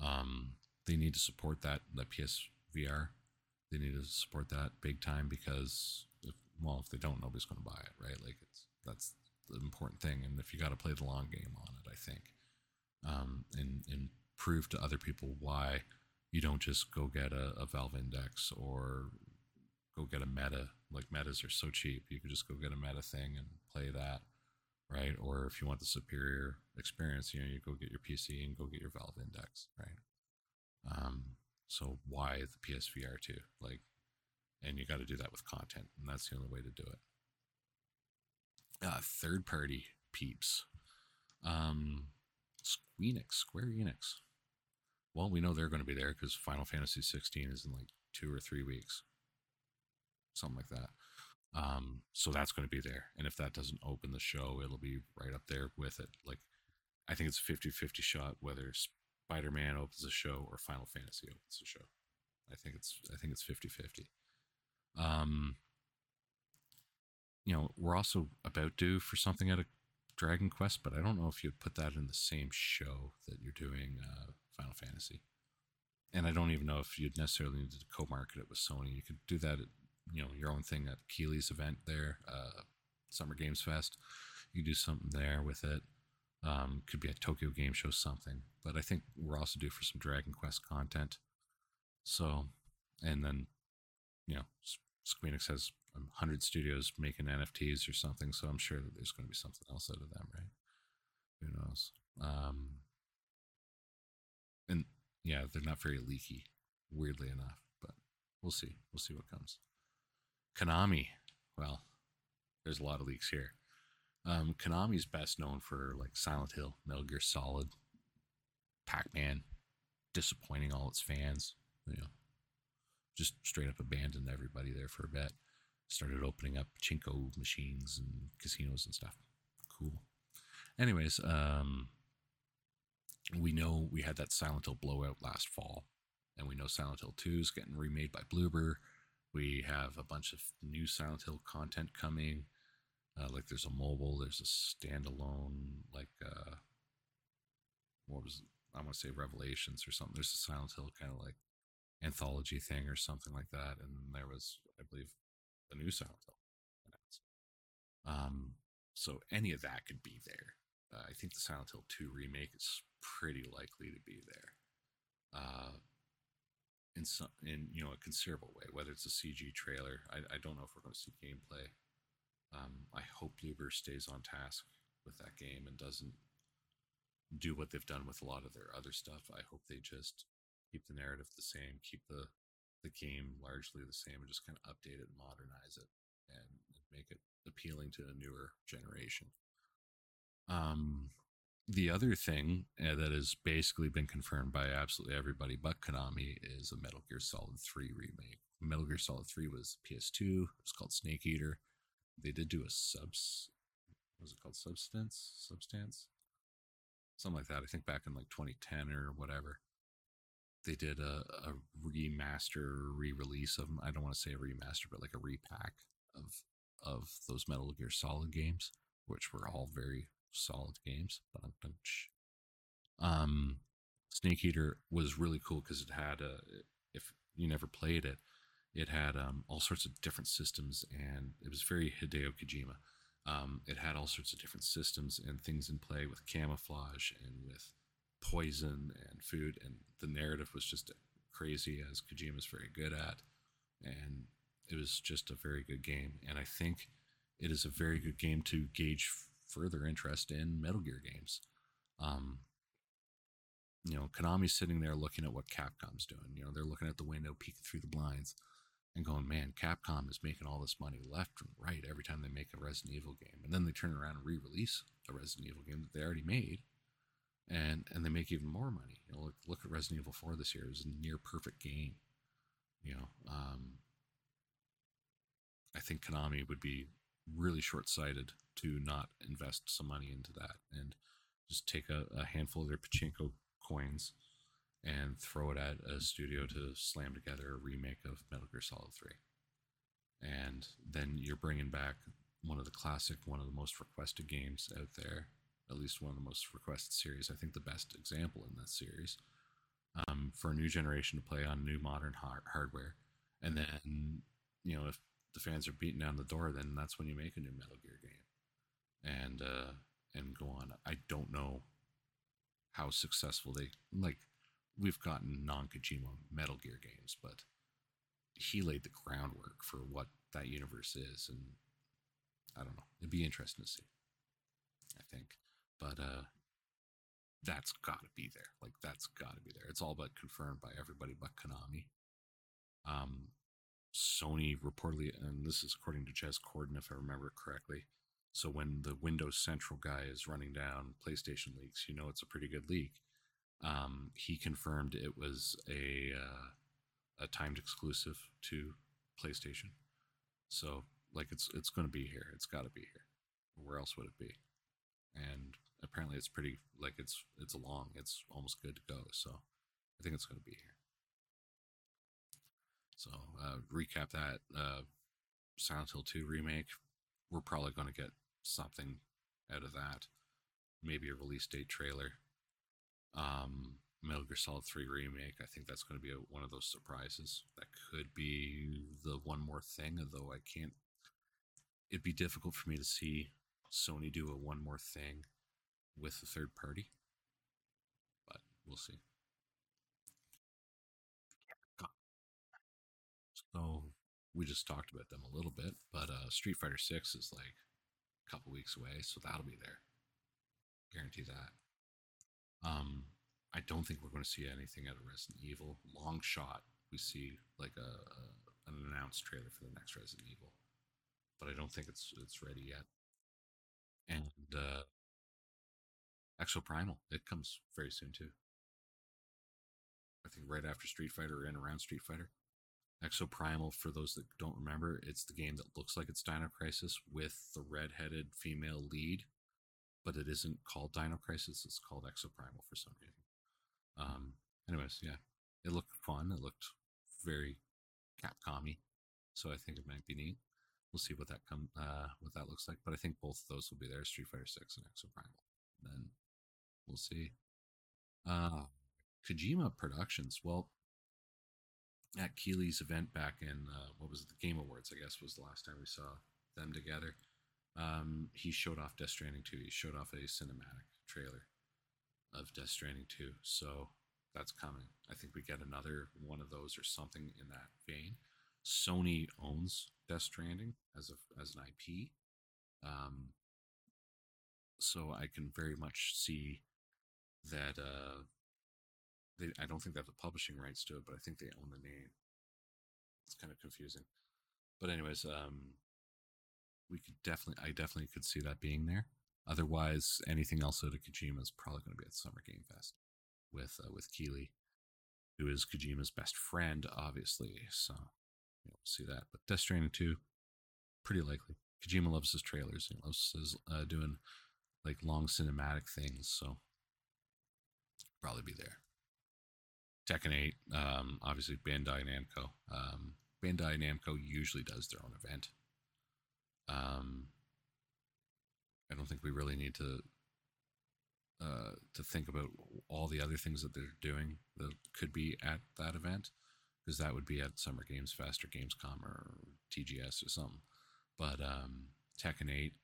Um, they need to support that that PSVR. They need to support that big time because if, well, if they don't, nobody's going to buy it, right? Like it's that's the important thing. And if you got to play the long game on it, I think, um, and and prove to other people why you don't just go get a, a Valve Index or go get a Meta. Like metas are so cheap, you could just go get a Meta thing and play that, right? Or if you want the superior experience, you know, you go get your PC and go get your Valve Index, right? Um, so why the PSVR too? Like, and you got to do that with content, and that's the only way to do it. Uh, third party peeps, um, Squeenix, Square Enix. Well, we know they're going to be there because Final Fantasy 16 is in like two or three weeks, something like that. Um, so that's going to be there. And if that doesn't open the show, it'll be right up there with it. Like, I think it's a 50 50 shot whether Spider Man opens the show or Final Fantasy opens the show. I think it's I think it's 50 50. Um, you know, we're also about due for something at a Dragon Quest, but I don't know if you'd put that in the same show that you're doing uh, Final Fantasy. And I don't even know if you'd necessarily need to co-market it with Sony. You could do that at you know your own thing at Keighley's event there, uh, Summer Games Fest. You do something there with it. Um, could be a Tokyo Game Show, something. But I think we're also due for some Dragon Quest content. So, and then, you know, Squeenix has 100 studios making NFTs or something. So I'm sure that there's going to be something else out of them, right? Who knows? Um, and yeah, they're not very leaky, weirdly enough, but we'll see. We'll see what comes. Konami, well, there's a lot of leaks here. Um, Konami's best known for like Silent Hill, Metal Gear Solid, Pac Man, disappointing all its fans. You know, just straight up abandoned everybody there for a bit. Started opening up chinko machines and casinos and stuff. Cool. Anyways, um, we know we had that Silent Hill blowout last fall, and we know Silent Hill 2 is getting remade by Bloober. We have a bunch of new Silent Hill content coming. Uh, like there's a mobile, there's a standalone, like uh, what was? I want to say Revelations or something. There's a Silent Hill kind of like anthology thing or something like that, and there was, I believe, the new Silent Hill. Um, so any of that could be there. Uh, I think the Silent Hill 2 remake is pretty likely to be there. Uh, in some, in you know, a considerable way. Whether it's a CG trailer, I, I don't know if we're going to see gameplay. Um, I hope Bloober stays on task with that game and doesn't do what they've done with a lot of their other stuff. I hope they just keep the narrative the same, keep the the game largely the same, and just kind of update it, modernize it, and make it appealing to a newer generation. Um, the other thing uh, that has basically been confirmed by absolutely everybody but Konami is a Metal Gear Solid 3 remake. Metal Gear Solid 3 was PS2. It's called Snake Eater. They did do a subs. Was it called? Substance? Substance? Something like that. I think back in like 2010 or whatever. They did a, a remaster, re-release of. I don't want to say a remaster, but like a repack of of those Metal Gear Solid games, which were all very solid games. Um, Snake Eater was really cool because it had a. If you never played it, it had um, all sorts of different systems, and it was very Hideo Kojima. Um, it had all sorts of different systems and things in play with camouflage and with poison and food, and the narrative was just crazy as Kojima is very good at, and it was just a very good game. And I think it is a very good game to gauge further interest in Metal Gear games. Um, you know, Konami's sitting there looking at what Capcom's doing. You know, they're looking at the window, peeking through the blinds, and going, "Man, Capcom is making all this money left and right every time they make a Resident Evil game." And then they turn around and re-release a Resident Evil game that they already made, and and they make even more money. You know, look, look at Resident Evil Four this year; it was a near perfect game. You know, um, I think Konami would be really short sighted to not invest some money into that and just take a, a handful of their pachinko coins and throw it at a studio to slam together a remake of Metal Gear Solid 3. And then you're bringing back one of the classic, one of the most requested games out there, at least one of the most requested series. I think the best example in that series um, for a new generation to play on new modern hard- hardware. And then, you know, if the fans are beating down the door, then that's when you make a new Metal Gear game, and uh, and go on. I don't know how successful they like. We've gotten non Kojima Metal Gear games, but he laid the groundwork for what that universe is, and I don't know. It'd be interesting to see. I think, but uh, that's got to be there. Like that's got to be there. It's all but confirmed by everybody but Konami. Um, Sony reportedly, and this is according to Jez Corden, if I remember correctly. So when the Windows Central guy is running down PlayStation leaks, you know it's a pretty good leak. Um, he confirmed it was a uh, a timed exclusive to PlayStation. So like it's it's going to be here. It's got to be here. Where else would it be? And apparently it's pretty like it's it's long. It's almost good to go. So I think it's going to be here. So uh, recap that uh, Silent Hill 2 remake. We're probably going to get something out of that. Maybe a release date trailer. Um, Metal Gear Solid 3 remake. I think that's going to be a, one of those surprises. That could be the one more thing, although I can't. It'd be difficult for me to see Sony do a one more thing with a third party, but we'll see. So we just talked about them a little bit, but uh, Street Fighter Six is like a couple weeks away, so that'll be there. Guarantee that. Um, I don't think we're going to see anything out of Resident Evil. Long shot, we see like a, a an announced trailer for the next Resident Evil, but I don't think it's it's ready yet. And uh, Exoprimal, it comes very soon too. I think right after Street Fighter and around Street Fighter. Exoprimal, for those that don't remember, it's the game that looks like it's Dino Crisis with the red-headed female lead, but it isn't called Dino Crisis. It's called Exoprimal for some reason. Um, anyways, yeah, it looked fun. It looked very Capcom-y, so I think it might be neat. We'll see what that come uh, what that looks like, but I think both of those will be there: Street Fighter Six and Exoprimal. Then we'll see. Uh, Kojima Productions. Well, at Keighley's event back in uh, what was it, the Game Awards, I guess was the last time we saw them together. Um, he showed off Death Stranding 2. He showed off a cinematic trailer of Death Stranding 2. So that's coming. I think we get another one of those or something in that vein. Sony owns Death Stranding as a as an IP. Um, so I can very much see that uh, they, I don't think they have the publishing rights to it, but I think they own the name. It's kind of confusing. But anyways, um, we could definitely, I definitely could see that being there. Otherwise, anything else out of Kojima is probably going to be at Summer Game Fest with uh, with Keighley, who is Kojima's best friend, obviously. So you know, we'll see that. But Death Stranding two, pretty likely. Kojima loves his trailers. He loves his uh, doing like long cinematic things. So probably be there. Tekken 8, um, obviously Bandai Namco. Um, Bandai Namco usually does their own event. Um, I don't think we really need to uh, to think about all the other things that they're doing that could be at that event, because that would be at Summer Games Fest or Gamescom or TGS or something. But um, Tekken 8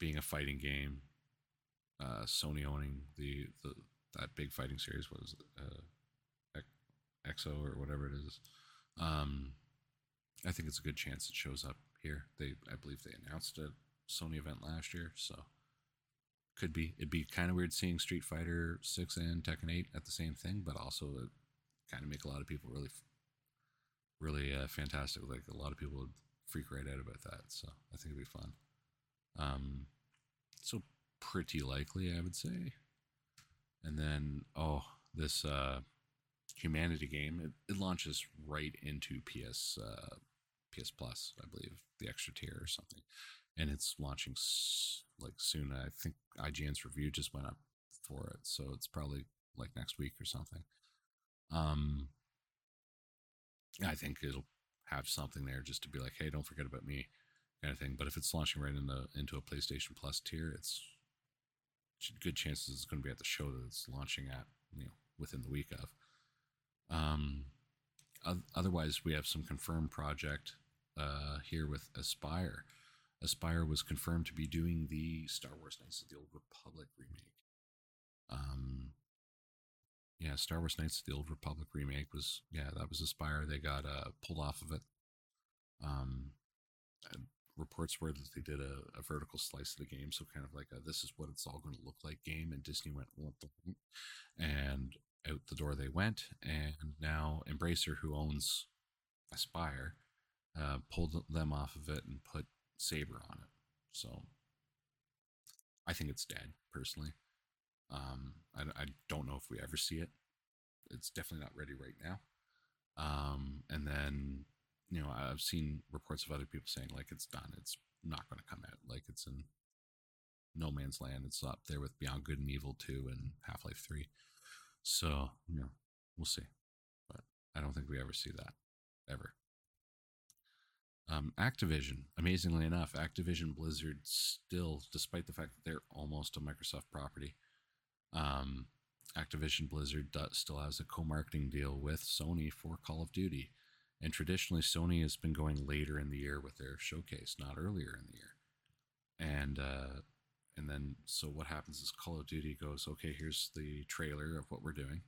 being a fighting game, uh, Sony owning the, the that big fighting series was uh, EVO or whatever it is. Um, I think it's a good chance it shows up here. They, I believe, they announced a Sony event last year, so could be. It'd be kind of weird seeing Street Fighter Six and Tekken Eight at the same thing, but also it kind of make a lot of people really, really uh, fantastic. Like a lot of people would freak right out about that. So I think it'd be fun. Um, so pretty likely, I would say. And then, oh, this uh, humanity game. It, it launches right into PS uh, PS Plus, I believe, the extra tier or something, and it's launching like soon. I think IGN's review just went up for it, so it's probably like next week or something. Um, I think it'll have something there just to be like, hey, don't forget about me, kind of thing. But if it's launching right into into a PlayStation Plus tier, it's good chances it's going to be at the show that it's launching at, you know, within the week of. Um, otherwise, we have some confirmed project uh, here with Aspyr. Aspyr was confirmed to be doing the Star Wars Knights of the Old Republic remake. Um, yeah, Star Wars Knights of the Old Republic remake was yeah that was Aspyr. They got uh, pulled off of it. Um, reports were that they did a, a, vertical slice of the game, so kind of like a, this is what it's all going to look like game. And Disney went and out the door they went. And now Embracer, who owns Aspyr, uh, pulled them off of it and put Saber on it. So I think it's dead personally. Um, I, I don't know if we ever see it. It's definitely not ready right now. Um, and then, you know, I've seen reports of other people saying like it's done. It's not going to come out. Like it's in no man's land. It's up there with Beyond Good and Evil 2 and Half Life 3. So, you know, we'll see. But I don't think we ever see that ever. Um, Activision, amazingly enough, Activision Blizzard still, despite the fact that they're almost a Microsoft property, um, Activision Blizzard still has a co-marketing deal with Sony for Call of Duty, and traditionally Sony has been going later in the year with their showcase, not earlier in the year. And uh, and then so what happens is Call of Duty goes, okay, here's the trailer of what we're doing.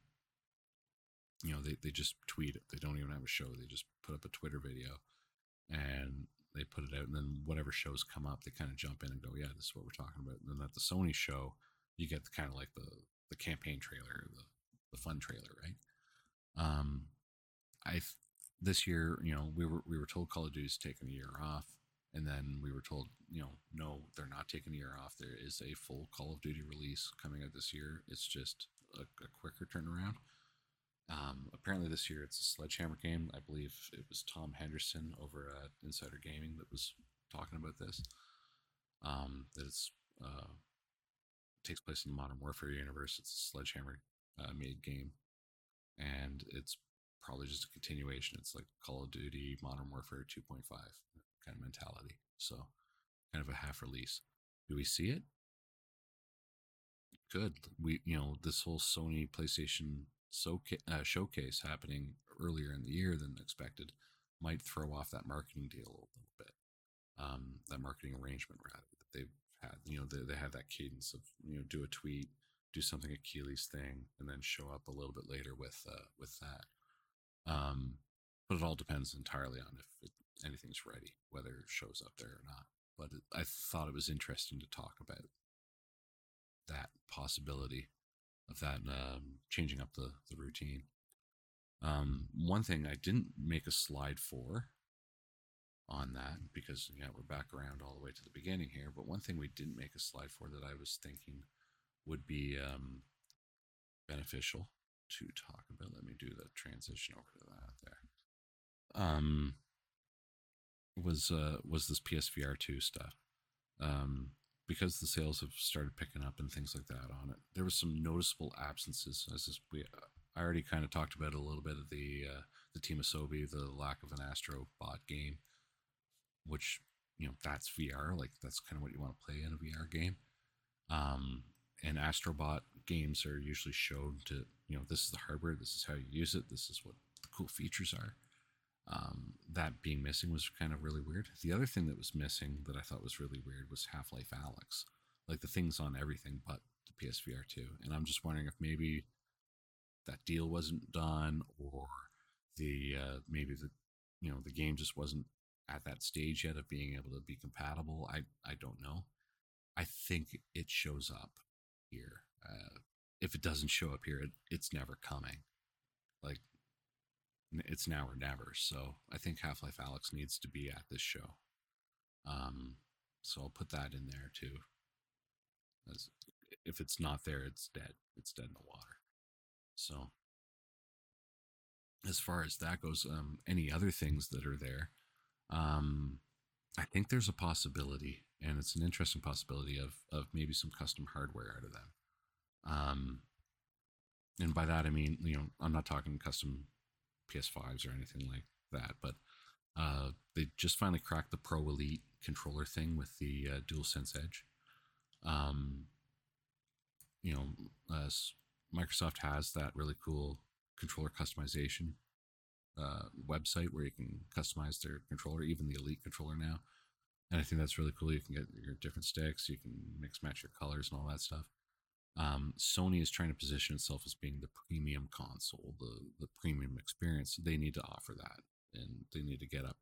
You know, they, they just tweet it. They don't even have a show. They just put up a Twitter video and they put it out. And then whatever shows come up, they kind of jump in and go, yeah, this is what we're talking about. And then at the Sony show, you get the kind of like the the campaign trailer, the the fun trailer, right? Um, I this year, you know, we were we were told Call of Duty's taking a year off, and then we were told, you know, no, they're not taking a year off. There is a full Call of Duty release coming out this year. It's just a, a quicker turnaround. Um, apparently, this year it's a Sledgehammer game. I believe it was Tom Henderson over at Insider Gaming that was talking about this. Um, that it's uh, takes place in the Modern Warfare universe. It's a Sledgehammer uh, made game, and it's probably just a continuation. It's like Call of Duty Modern Warfare 2.5 kind of mentality. So, kind of a half release. Do we see it? Good. We, you know, this whole Sony PlayStation uh, showcase happening earlier in the year than expected might throw off that marketing deal a little bit. Um, that marketing arrangement, rather, that they've had. You know, they, they have that cadence of, you know, do a tweet, do something at Keighley's thing, and then show up a little bit later with, uh, with that. Um, but it all depends entirely on if it, anything's ready, whether it shows up there or not. But it, I thought it was interesting to talk about that possibility of that um, changing up the, the routine. Um, one thing I didn't make a slide for on that because yeah we're back around all the way to the beginning here but one thing we didn't make a slide for that i was thinking would be um, beneficial to talk about let me do the transition over to that there um was uh was this psvr 2 stuff um because the sales have started picking up and things like that on it there was some noticeable absences as this, we i already kind of talked about a little bit of the uh, the team of Asobi, the lack of an astro bot game which you know that's VR. Like that's kind of what you want to play in a VR game. Um, and Astrobot games are usually shown to you know this is the hardware, this is how you use it, this is what the cool features are. Um, that being missing was kind of really weird. The other thing that was missing that I thought was really weird was Half Life Alyx, like the things on everything but the PSVR 2. And I'm just wondering if maybe that deal wasn't done or the uh, maybe the you know the game just wasn't at that stage yet of being able to be compatible. I I don't know. I think it shows up here. Uh, if it doesn't show up here, it, it's never coming. Like it's now or never. So I think Half Life Alyx needs to be at this show. Um, so I'll put that in there too. As if it's not there, it's dead. It's dead in the water. So as far as that goes, um, any other things that are there, um, I think there's a possibility, and it's an interesting possibility of of maybe some custom hardware out of them. Um, and by that I mean you know I'm not talking custom PS5s or anything like that, but uh, they just finally cracked the Pro Elite controller thing with the uh, DualSense Edge. Um, you know, uh, Microsoft has that really cool controller customization uh, website where you can customize their controller, even the Elite controller now. And I think that's really cool. You can get your different sticks, you can mix match your colors and all that stuff. Um, Sony is trying to position itself as being the premium console, the the premium experience. They need to offer that, and they need to get up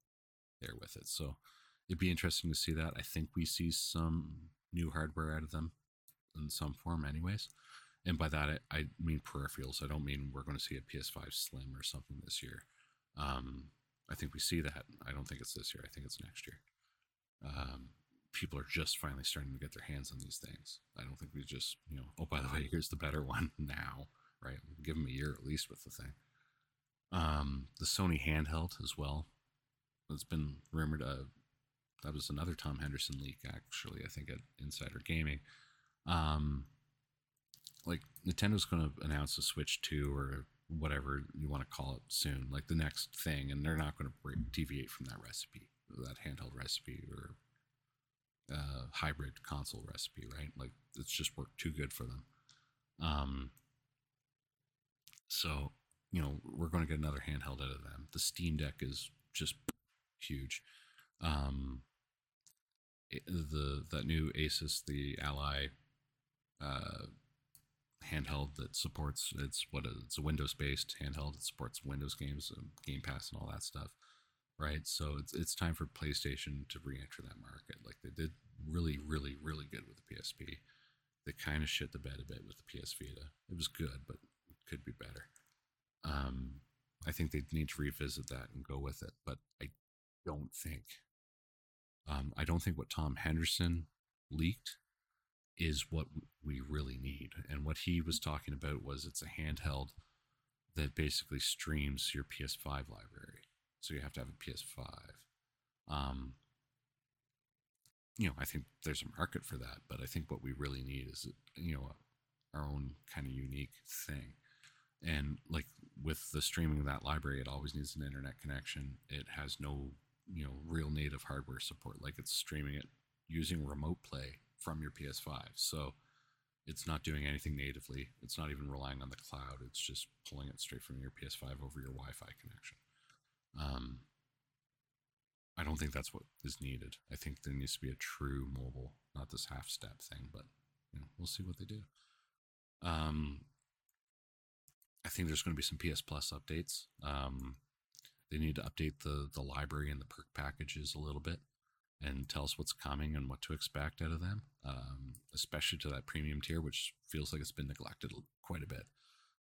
there with it. So it'd be interesting to see that. I think we see some new hardware out of them in some form, anyways. And by that, I, I mean peripherals. I don't mean we're going to see a PS5 Slim or something this year. Um, I think we see that. I don't think it's this year. I think it's next year. Um, people are just finally starting to get their hands on these things. I don't think we just, you know, oh, by the way, here's the better one now, right? Give them a year at least with the thing. Um, the Sony handheld as well. It's been rumored. Uh, that was another Tom Henderson leak, actually. I think at Insider Gaming. Um, like Nintendo's going to announce a Switch 2 or whatever you want to call it soon, like the next thing, and they're not going to deviate from that recipe, that handheld recipe or uh, hybrid console recipe, right? Like it's just worked too good for them. Um, so you know we're going to get another handheld out of them. The Steam Deck is just huge. Um, the that new Asus, the Ally uh, handheld that supports it's what it's a Windows based handheld. It supports Windows games, um, Game Pass, and all that stuff right? So it's it's time for PlayStation to re-enter that market. Like they did really, really, really good with the PSP. They kind of shit the bed a bit with the PS Vita. It was good, but it could be better. Um, I think they need to revisit that and go with it. But I don't think, um, I don't think what Tom Henderson leaked is what we really need. And what he was talking about was it's a handheld that basically streams your PS5 library so you have to have a PS5. Um, you know, I think there's a market for that, but I think what we really need is, you know, our own kind of unique thing. And like with the streaming of that library, it always needs an internet connection. It has no, you know, real native hardware support. Like it's streaming it using remote play from your PS5. So it's not doing anything natively. It's not even relying on the cloud. It's just pulling it straight from your PS5 over your Wi Fi connection. Um, I don't think that's what is needed. I think there needs to be a true mobile, not this half step thing, but you know, we'll see what they do. Um, I think there's going to be some PS Plus updates. Um, they need to update the the library and the perk packages a little bit and tell us what's coming and what to expect out of them, um, especially to that premium tier, which feels like it's been neglected quite a bit.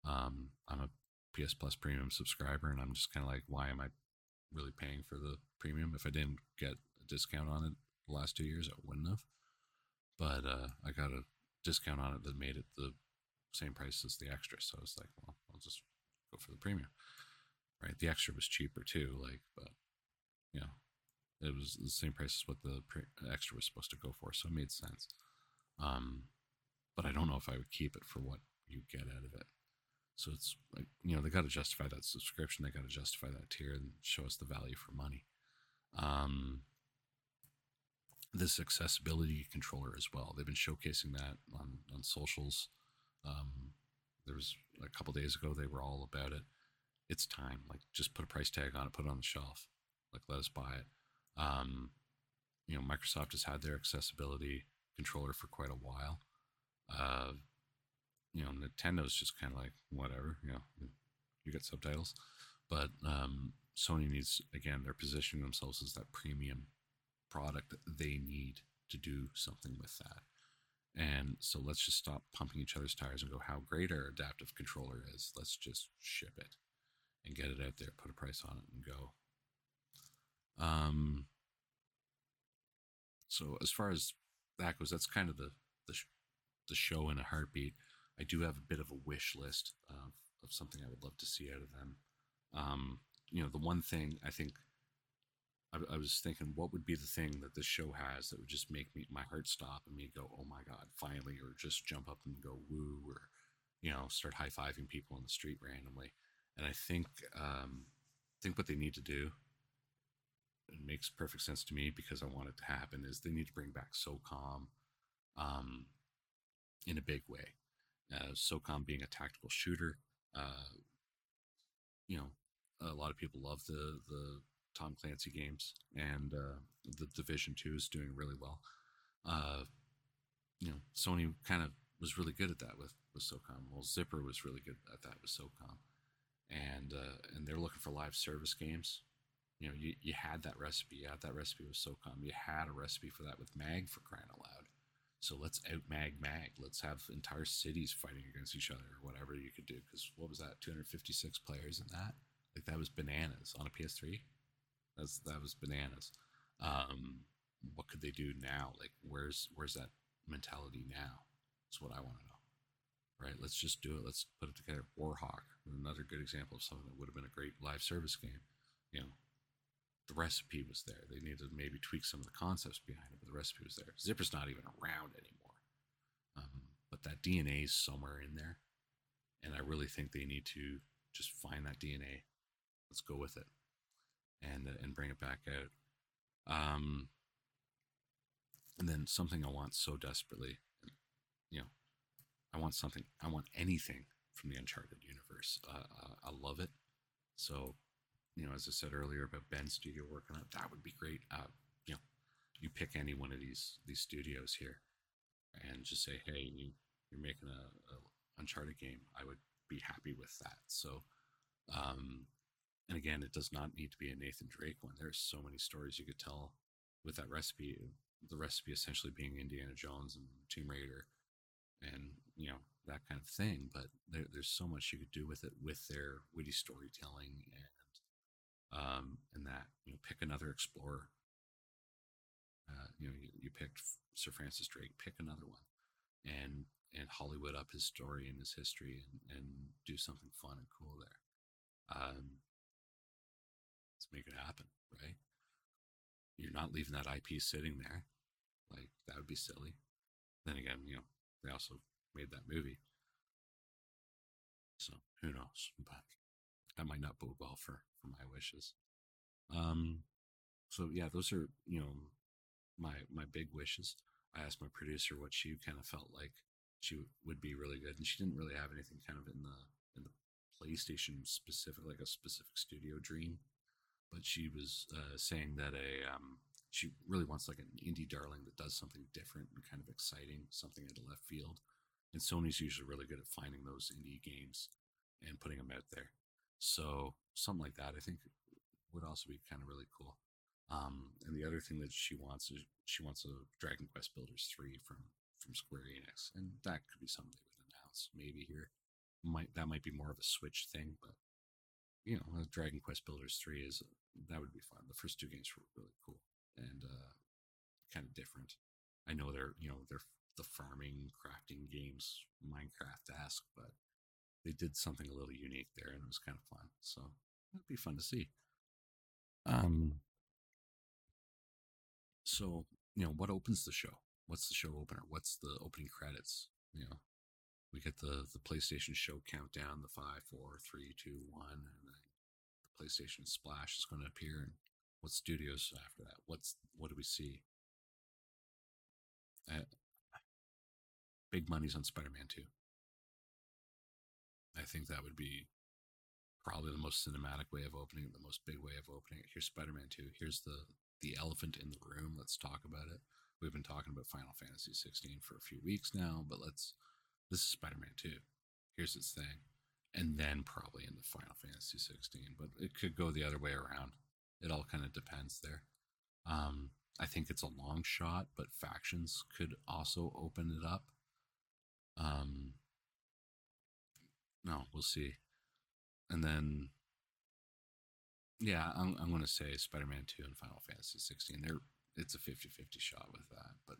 Um, I'm a PS Plus premium subscriber, and I'm just kind of like, why am I really paying for the premium? If I didn't get a discount on it the last two years, I wouldn't have. But uh, I got a discount on it that made it the same price as the extra. So I was like, well, I'll just go for the premium. Right? The extra was cheaper too, like, but you know, it was the same price as what the pre- extra was supposed to go for, so it made sense. Um, but I don't know if I would keep it for what you get out of it. So it's like, you know, they got to justify that subscription. They got to justify that tier and show us the value for money. Um, this accessibility controller as well. They've been showcasing that on, on socials. Um, there was a couple days ago, they were all about it. It's time. Like, just put a price tag on it, put it on the shelf. Like, let us buy it. Um, you know, Microsoft has had their accessibility controller for quite a while. Uh, you know, Nintendo's just kind of like whatever, you know, you get subtitles, but um, Sony needs again they're positioning themselves as that premium product that they need to do something with that. And so let's just stop pumping each other's tires and go how great our adaptive controller is. Let's just ship it and get it out there, put a price on it, and go. Um. So as far as that goes, that's kind of the the, the show in a heartbeat. I do have a bit of a wish list of, of something I would love to see out of them. Um, you know, the one thing I think I, I, was thinking, what would be the thing that this show has that would just make me my heart stop and me go, oh my god, finally, or just jump up and go woo, or you know, start high fiving people on the street randomly. And I think um, think what they need to do. It makes perfect sense to me because I want it to happen. Is they need to bring back SOCOM um, in a big way. SOCOM being a tactical shooter, uh, you know, a lot of people love the the Tom Clancy games, and uh, the Division Two is doing really well. Uh, you know, Sony kind of was really good at that with with SOCOM. Well, Zipper was really good at that with SOCOM, and uh, and they're looking for live service games. You know, you, you had that recipe. You had that recipe with SOCOM. You had a recipe for that with Mag for crying out loud. So let's out mag mag. Let's have entire cities fighting against each other or whatever you could do. Because what was that? 256 players in that? Like that was bananas on a PS3. That's that was bananas. Um, what could they do now? Like where's where's that mentality now? That's what I want to know. Right? Let's just do it. Let's put it together. Warhawk, another good example of something that would have been a great live service game. You know, the recipe was there. They needed to maybe tweak some of the concepts behind it, but the recipe was there. Zipper's not even around anymore. Um, but that DNA is somewhere in there. And I really think they need to just find that DNA. Let's go with it and, uh, and bring it back out. Um, and then something I want so desperately, you know, I want something, I want anything from the Uncharted universe. Uh, uh I love it. So you know, as I said earlier about Bend Studio working on that would be great. Uh, you know, you pick any one of these these studios here, and just say, hey, you, you're making a, a Uncharted game. I would be happy with that. So, um, and again, it does not need to be a Nathan Drake one. There's so many stories you could tell with that recipe. The recipe essentially being Indiana Jones and Tomb Raider, and you know that kind of thing. But there, there's so much you could do with it with their witty storytelling and um, and that you know pick another explorer. Uh, you know, you, you picked Sir Francis Drake. Pick another one, and and Hollywood up his story and his history, and and do something fun and cool there. Um, let's make it happen, right? You're not leaving that IP sitting there. Like that would be silly. Then again, you know, they also made that movie. So who knows? But that might not bode well for for my wishes. Um, so yeah, those are you know my my big wishes. I asked my producer what she kind of felt like she would be really good, and she didn't really have anything kind of in the in the PlayStation specific, like a specific studio dream. But she was uh, saying that a um, she really wants like an indie darling that does something different and kind of exciting, something of left field. And Sony's usually really good at finding those indie games and putting them out there. So something like that, I think, would also be kind of really cool. Um, and the other thing that she wants is she wants a Dragon Quest Builders three from from Square Enix, and that could be something they would announce maybe here. Might that might be more of a Switch thing, but you know, Dragon Quest Builders three is that would be fun. The first two games were really cool and uh, kind of different. I know they're you know they're the farming crafting games Minecraft esque, but they did something a little unique there, and it was kind of fun. So it'd be fun to see. Um. So you know what opens the show? What's the show opener? What's the opening credits? You know, we get the the PlayStation show countdown, the five, four, three, two, one, and then the PlayStation splash is going to appear. And what studios after that? What's what do we see? Uh, big money's on Spider-Man 2. I think that would be probably the most cinematic way of opening it, the most big way of opening it. Here's Spider-Man 2. Here's the the elephant in the room. Let's talk about it. We've been talking about Final Fantasy 16 for a few weeks now, but let's this is Spider-Man 2. Here's its thing. And then probably into Final Fantasy 16, but it could go the other way around. It all kind of depends there. Um, I think it's a long shot, but factions could also open it up. Um, no, we'll see. And then, yeah, I'm, I'm going to say Spider Man 2 and Final Fantasy 16. They're, it's a 50 50 shot with that, but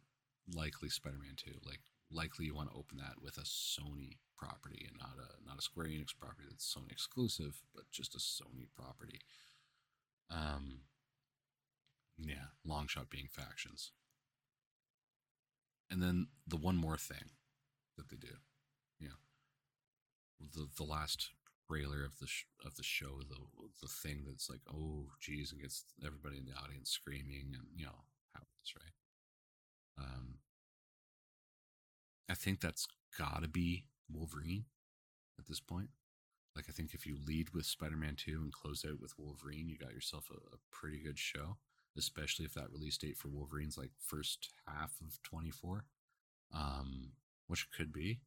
likely Spider Man 2. Like, likely you want to open that with a Sony property and not a not a Square Enix property that's Sony exclusive, but just a Sony property. Um, yeah, long shot being factions. And then the one more thing that they do, know, the the last trailer of the sh- of the show, the the thing that's like, oh, geez, and gets everybody in the audience screaming, and you know is, right? Um, I think that's got to be Wolverine at this point. Like, I think if you lead with Spider Man 2 and close out with Wolverine, you got yourself a, a, pretty good show, especially if that release date for Wolverine's like first half of 24, um, which could be,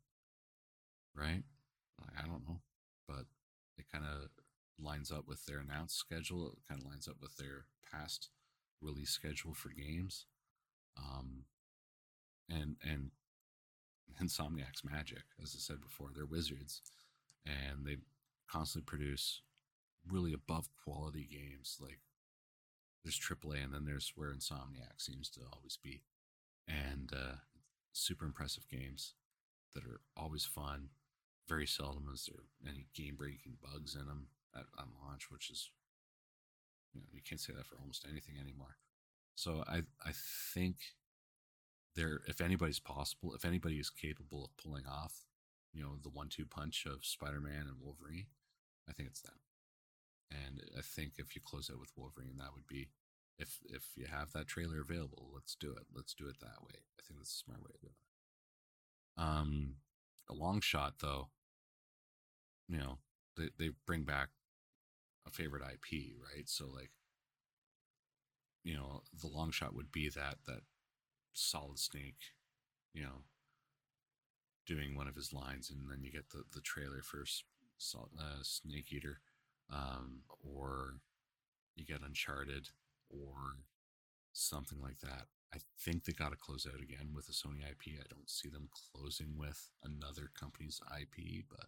right? I don't know, but it kind of lines up with their announced schedule. It kind of lines up with their past release schedule for games. Um, and, and Insomniac's magic, as I said before, they're wizards and they constantly produce really above quality games. Like there's AAA, and then there's where Insomniac seems to always be, and uh, super impressive games that are always fun. Very seldom is there any game breaking bugs in them at launch, which is you know you can't say that for almost anything anymore. So I I think there if anybody's possible, if anybody is capable of pulling off you know, the one two punch of Spider Man and Wolverine, I think it's them. And I think if you close out with Wolverine, that would be if if you have that trailer available, let's do it. Let's do it that way. I think that's a smart way of doing it. Um, a long shot though, you know, they they bring back a favorite IP, right? So like, you know, the long shot would be that that Solid Snake, you know, doing one of his lines, and then you get the the trailer for uh, Snake Eater, um, or you get Uncharted, or something like that. I think they got to close out again with a Sony IP. I don't see them closing with another company's IP, but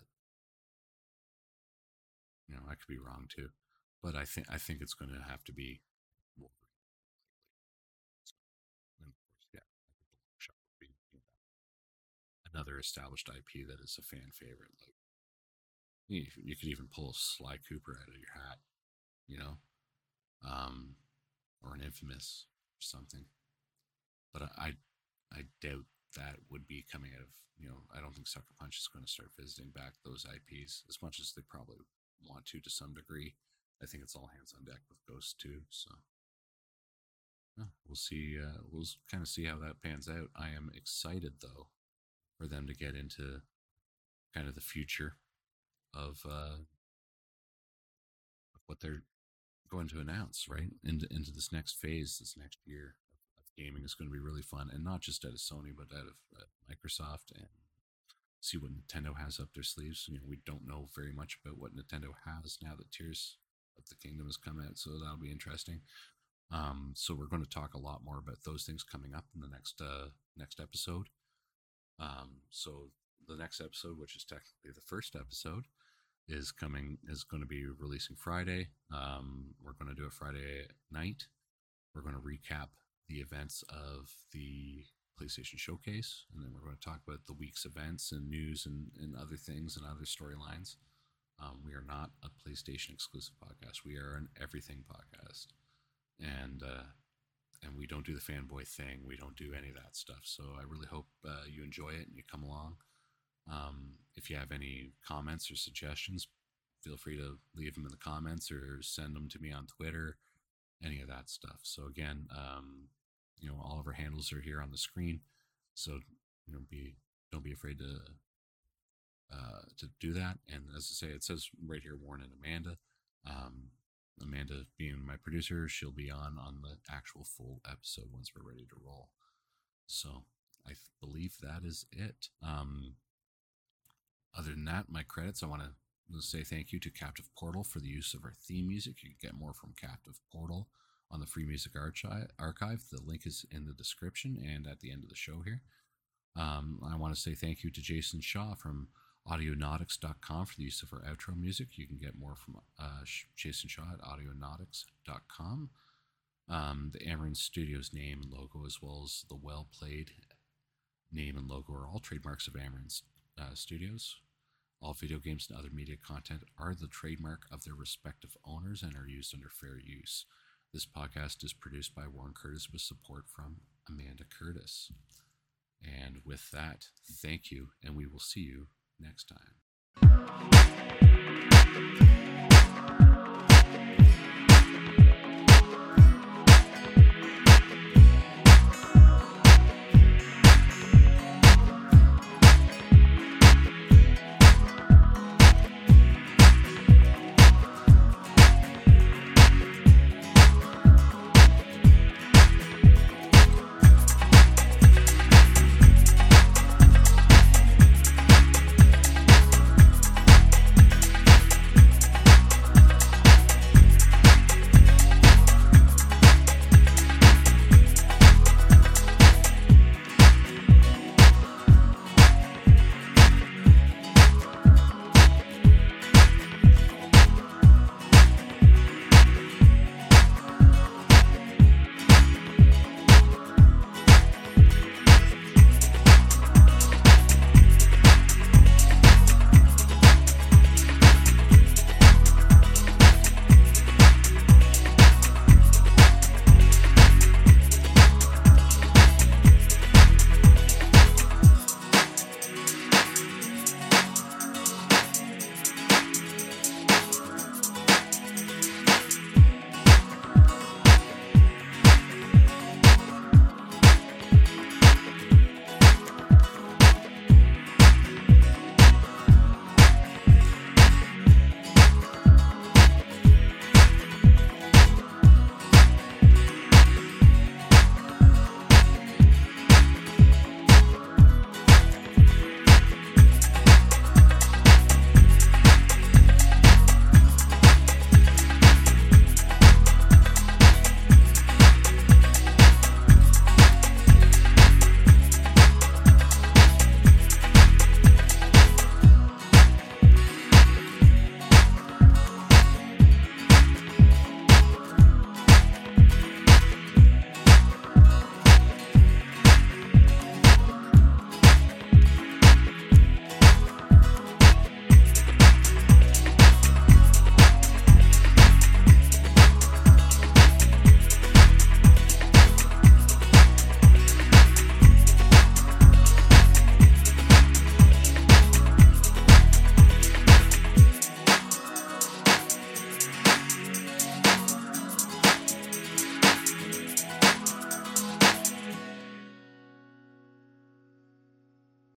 you know I could be wrong too. But I think I think it's going to have to be another established IP that is a fan favorite. Like you, you could even pull a Sly Cooper out of your hat, you know, um, or an Infamous or something. But I, I doubt that would be coming out of you know. I don't think Sucker Punch is going to start visiting back those IPs as much as they probably want to to some degree. I think it's all hands on deck with Ghost too. So. we'll see. Uh, we'll kind of see how that pans out. I am excited though for them to get into kind of the future of, uh, what they're going to announce, right? Into into this next phase, this next year of, of gaming is going to be really fun, and not just out of Sony, but out of uh, Microsoft and see what Nintendo has up their sleeves. You know, we don't know very much about what Nintendo has now that Tears of the Kingdom has come out, so that'll be interesting. Um, so we're going to talk a lot more about those things coming up in the next uh, next episode. Um, so the next episode, which is technically the first episode, is coming is going to be releasing Friday. Um, we're going to do a Friday night. We're going to recap the events of the PlayStation Showcase, and then we're going to talk about the week's events and news and, and other things and other storylines. Um, we are not a PlayStation exclusive podcast. We are an everything podcast, and uh, and we don't do the fanboy thing. We don't do any of that stuff. So I really hope uh, you enjoy it and you come along. Um, if you have any comments or suggestions, feel free to leave them in the comments or send them to me on Twitter, any of that stuff. So again, um, you know, all of our handles are here on the screen. So you know, be don't be afraid to uh, to do that. And as I say, it says right here, Warren and Amanda. Um, Amanda being my producer, she'll be on on the actual full episode once we're ready to roll. So I believe that is it. Um, other than that, my credits, I want to say thank you to Captive Portal for the use of our theme music. You can get more from Captive Portal on the Free Music Archive. The link is in the description and at the end of the show here. Um, I want to say thank you to Jason Shaw from Audionautix.com for the use of our outro music. You can get more from uh, Jason Shaw at Audionautix.com. Um, the Amarren Studios name and logo, as well as the well played name and logo, are all trademarks of Amarren uh, Studios. All video games and other media content are the trademark of their respective owners and are used under fair use. This podcast is produced by Warren Curtis with support from Amanda Curtis. And with that, thank you, and we will see you next time.